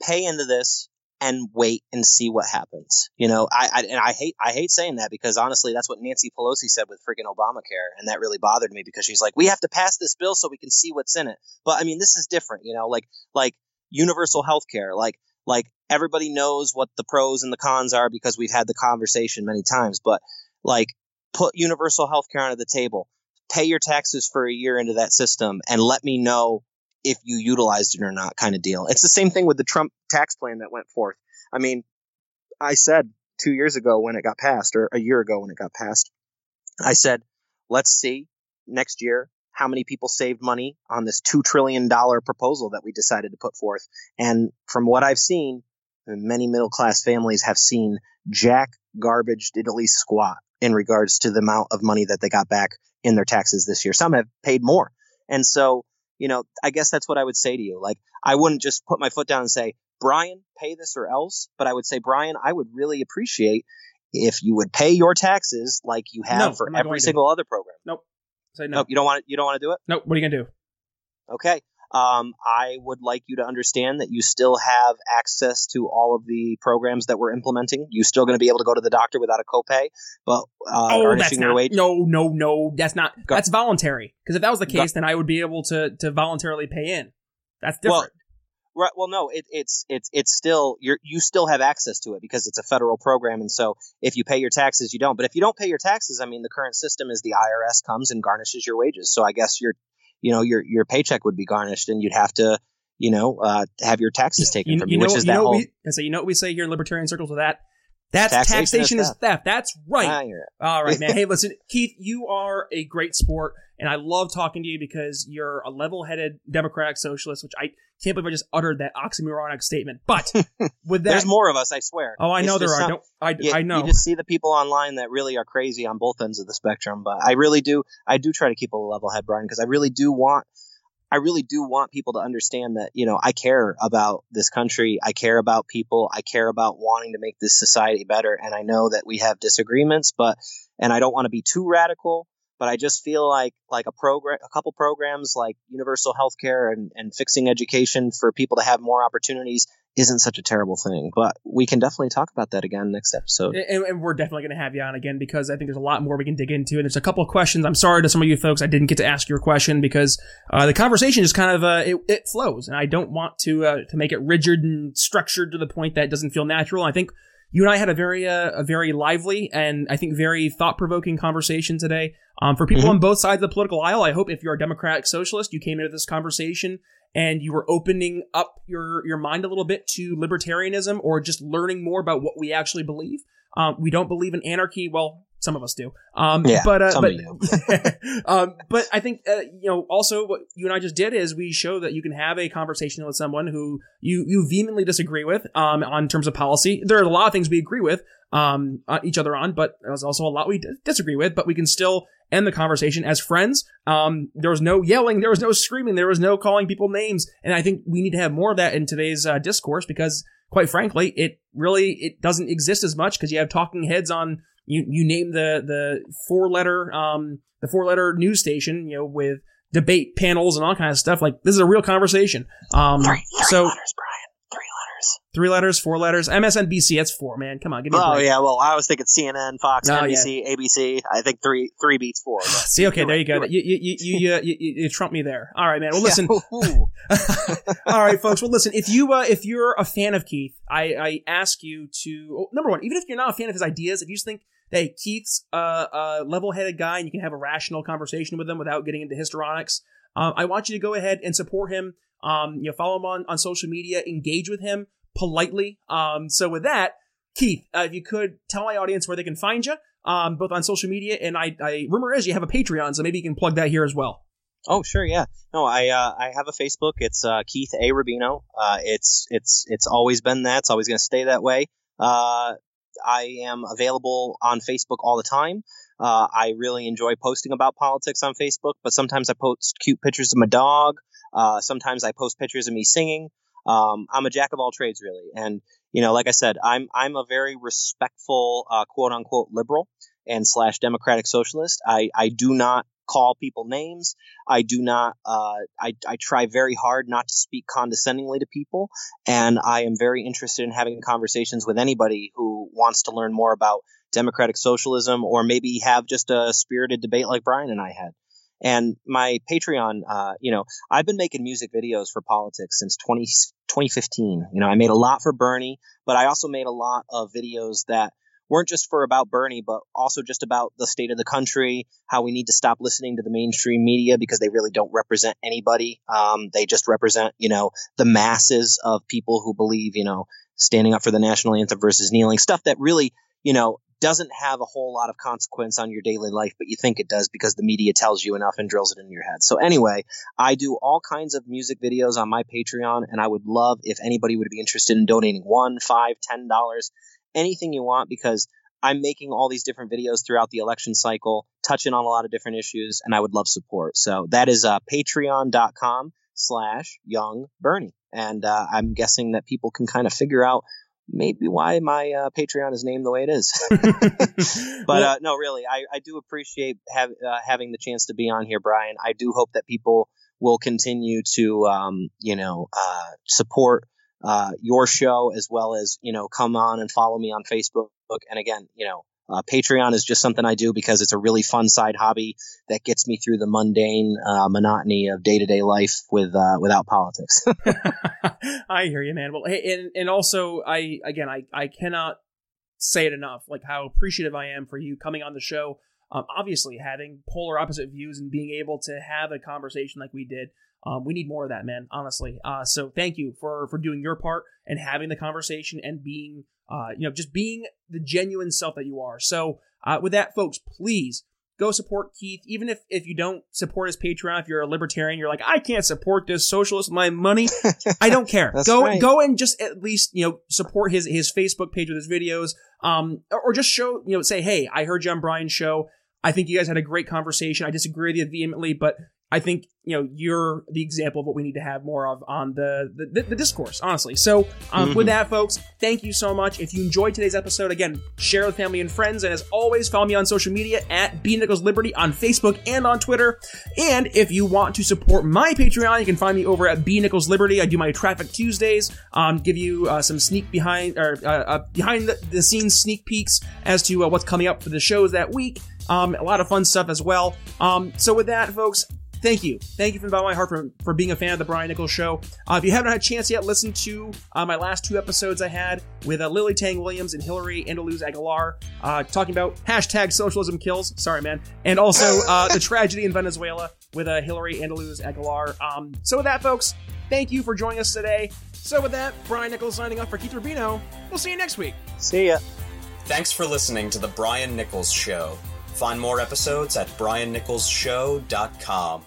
Speaker 8: pay into this, and wait and see what happens. You know, I, I, and I hate I hate saying that because honestly, that's what Nancy Pelosi said with freaking Obamacare, and that really bothered me because she's like, we have to pass this bill so we can see what's in it. But I mean, this is different. You know, like like universal health care, like like everybody knows what the pros and the cons are because we've had the conversation many times. But like, put universal health care onto the table, pay your taxes for a year into that system, and let me know if you utilized it or not kind of deal. It's the same thing with the Trump tax plan that went forth. I mean, I said two years ago when it got passed, or a year ago when it got passed, I said, let's see next year how many people saved money on this $2 trillion proposal that we decided to put forth. And from what I've seen, many middle class families have seen jack garbage diddly squat in regards to the amount of money that they got back in their taxes this year. Some have paid more. And so you know, I guess that's what I would say to you. Like, I wouldn't just put my foot down and say, Brian, pay this or else, but I would say, Brian, I would really appreciate if you would pay your taxes like you have
Speaker 4: no,
Speaker 8: for every single
Speaker 4: to.
Speaker 8: other program.
Speaker 4: Nope. Say no.
Speaker 8: Nope. You don't want you don't want to do it.
Speaker 4: Nope. What are you gonna do?
Speaker 8: Okay um, I would like you to understand that you still have access to all of the programs that we're implementing. You're still going to be able to go to the doctor without a copay, but uh,
Speaker 4: oh,
Speaker 8: garnishing
Speaker 4: that's
Speaker 8: your
Speaker 4: not,
Speaker 8: wage.
Speaker 4: No, no, no, that's not.
Speaker 8: Go.
Speaker 4: That's voluntary. Because if that was the case,
Speaker 8: Go.
Speaker 4: then I would be able to to voluntarily pay in. That's different.
Speaker 8: Well, right. Well, no, it, it's it's it's still you you still have access to it because it's a federal program, and so if you pay your taxes, you don't. But if you don't pay your taxes, I mean, the current system is the IRS comes and garnishes your wages. So I guess you're you know your your paycheck would be garnished and you'd have to you know uh, have your taxes taken
Speaker 4: you,
Speaker 8: from
Speaker 4: you,
Speaker 8: you,
Speaker 4: know,
Speaker 8: which is
Speaker 4: you
Speaker 8: that whole
Speaker 4: we, so you know what we say here in libertarian circles with that that's
Speaker 8: Taxation
Speaker 4: taxation,
Speaker 8: is
Speaker 4: is, theft. That's right.
Speaker 8: Ah, you're
Speaker 4: All right, man. hey, listen, Keith, you are a great sport, and I love talking to you because you're a level-headed democratic socialist, which I can't believe I just uttered that oxymoronic statement. But with that,
Speaker 8: There's more of us, I swear.
Speaker 4: Oh, I
Speaker 8: It's
Speaker 4: know there are.
Speaker 8: some-
Speaker 4: I,
Speaker 8: you,
Speaker 4: I know.
Speaker 8: You just see the people online that really are crazy on both ends of the spectrum. But I really do, I do try to keep a level head, Brian, because I really do want, I really do want people to understand that, you know, I care about this country. I care about people. I care about wanting to make this society better. And I know that we have disagreements, but, and I don't want to be too radical, but I just feel like, like a program, a couple programs like universal health care and, and fixing education for people to have more opportunities isn't such a terrible thing. But we can definitely talk about that again next episode.
Speaker 4: and, and we're definitely going to have you on again because I think there's a lot more we can dig into. And there's a couple of questions. I'm sorry to some of you folks I didn't get to ask your question because uh, the conversation just kind of uh, it, it flows, and I don't want to uh, to make it rigid and structured to the point that it doesn't feel natural. I think you and I had a very uh, a very lively and I think very thought provoking conversation today. Um, for people
Speaker 8: Mhm.
Speaker 4: on both sides of the political aisle, I hope if you're a Democratic socialist, you came into this conversation and you were opening up your your mind a little bit to libertarianism or just learning more about what we actually believe. Um, we don't believe in anarchy. Well, some of us do. Um,
Speaker 8: Yeah,
Speaker 4: but uh, but um, but I think uh, you know also what you and I just did is we show that you can have a conversation with someone who you you vehemently disagree with um, on terms of policy. There are a lot of things we agree with um, uh, each other on, but there's also a lot we d- disagree with. But we can still end the conversation as friends. Um, there was no yelling, there was no screaming, there was no calling people names, and I think we need to have more of that in today's uh, discourse because, quite frankly, it really it doesn't exist as much because you have talking heads on you you name the the four letter um the four letter news station you know with debate panels and all kind of stuff like this is a real conversation um
Speaker 8: three
Speaker 4: so
Speaker 8: letters, Brian. Three letters.
Speaker 4: three letters four letters MSNBC that's four man come on give me a
Speaker 8: Oh yeah, well, I was thinking CNN, Fox,
Speaker 4: Oh,
Speaker 8: NBC, ABC. I think three three beats four.
Speaker 4: See, okay, there
Speaker 8: right,
Speaker 4: you go.
Speaker 8: right.
Speaker 4: You you you you, uh, you, trump me there. All right, man. Well, listen.
Speaker 8: Yeah.
Speaker 4: All right, folks. Well, listen. If you uh, if you're a fan of Keith, I I ask you to oh, number one, even if you're not a fan of his ideas, if you just think that hey, Keith's uh, a level-headed guy and you can have a rational conversation with him without getting into histrionics, um, I want you to go ahead and support him. Um, you know, follow him on on social media, engage with him politely. Um, so with that, Keith, uh, if you could tell my audience where they can find you, um, both on social media and I, I rumor is you have a Patreon, so maybe you can plug that here as well.
Speaker 8: Oh sure, yeah. No, I uh, I have a Facebook. It's uh, Keith A Rubino. Uh, it's it's it's always been that. It's always going to stay that way. Uh, I am available on Facebook all the time. Uh, I really enjoy posting about politics on Facebook, but sometimes I post cute pictures of my dog. Uh, sometimes I post pictures of me singing. Um, I'm a jack of all trades, really, and you know, like I said, I'm I'm a very respectful, uh, quote unquote, liberal and slash democratic socialist. I I do not call people names. I do not. Uh, I I try very hard not to speak condescendingly to people, and I am very interested in having conversations with anybody who wants to learn more about democratic socialism or maybe have just a spirited debate like Brian and I had. And my Patreon, uh, you know, I've been making music videos for politics since 20, 2015. You know, I made a lot for Bernie, but I also made a lot of videos that weren't just for about Bernie, but also just about the state of the country, how we need to stop listening to the mainstream media because they really don't represent anybody. Um, they just represent, you know, the masses of people who believe, you know, standing up for the national anthem versus kneeling, stuff that really, you know, doesn't have a whole lot of consequence on your daily life, but you think it does because the media tells you enough and drills it into your head. So anyway, I do all kinds of music videos on my Patreon, and I would love if anybody would be interested in donating one, five, ten dollars, anything you want, because I'm making all these different videos throughout the election cycle, touching on a lot of different issues, and I would love support. So that is uh, patreon.com slash young Bernie. And uh, I'm guessing that people can kind of figure out maybe why my uh, Patreon is named the way it is. but uh, no, really, I, I do appreciate have, uh, having the chance to be on here, Brian. I do hope that people will continue to, um, you know, uh, support uh, your show as well as, you know, come on and follow me on Facebook. And again, you know, uh, Patreon is just something I do because it's a really fun side hobby that gets me through the mundane uh, monotony of day to day life with uh, without politics.
Speaker 4: I hear you, man. Well, hey, and and also, I again, I I cannot say it enough, like how appreciative I am for you coming on the show. Um, obviously, having polar opposite views and being able to have a conversation like we did, um, we need more of that, man. Honestly, uh, so thank you for for doing your part and having the conversation and being, uh, you know, just being the genuine self that you are. So, uh, with that, folks, please go support Keith. Even if, if you don't support his Patreon, if you're a libertarian, you're like, I can't support this socialist my money. I don't care. Go
Speaker 8: right.
Speaker 4: go and just at least you know support his his Facebook page with his videos. Um, or, or just show you know say, hey, I heard you on Brian's show. I think you guys had a great conversation. I disagree with you vehemently, but I think you know you're the example of what we need to have more of on the the, the discourse, honestly. So, um, with that, folks, thank you so much. If you enjoyed today's episode, again, share with family and friends, and as always, follow me on social media at B Nichols Liberty on Facebook and on Twitter. And if you want to support my Patreon, you can find me over at B Nichols Liberty. I do my Traffic Tuesdays, um, give you uh, some sneak behind or uh, uh, behind the, the scenes sneak peeks as to uh, what's coming up for the shows that week. Um, a lot of fun stuff as well. Um, so with that, folks, thank you. Thank you from the bottom of my heart for, for being a fan of the Brian Nichols Show. Uh, if you haven't had a chance yet, listen to uh, my last two episodes I had with uh, Lily Tang Williams and Hillary Andaluz Aguilar, uh, talking about hashtag socialism kills. Sorry, man. And also uh, the tragedy in Venezuela with uh, Hillary Andaluz Aguilar. Um, so with that, folks, thank you for joining us today. So with that, Brian Nichols signing off for Keith Rubino. We'll see you next week.
Speaker 8: See ya.
Speaker 5: Thanks for listening to The Brian Nichols Show. Find more episodes at briannicholsshow.com.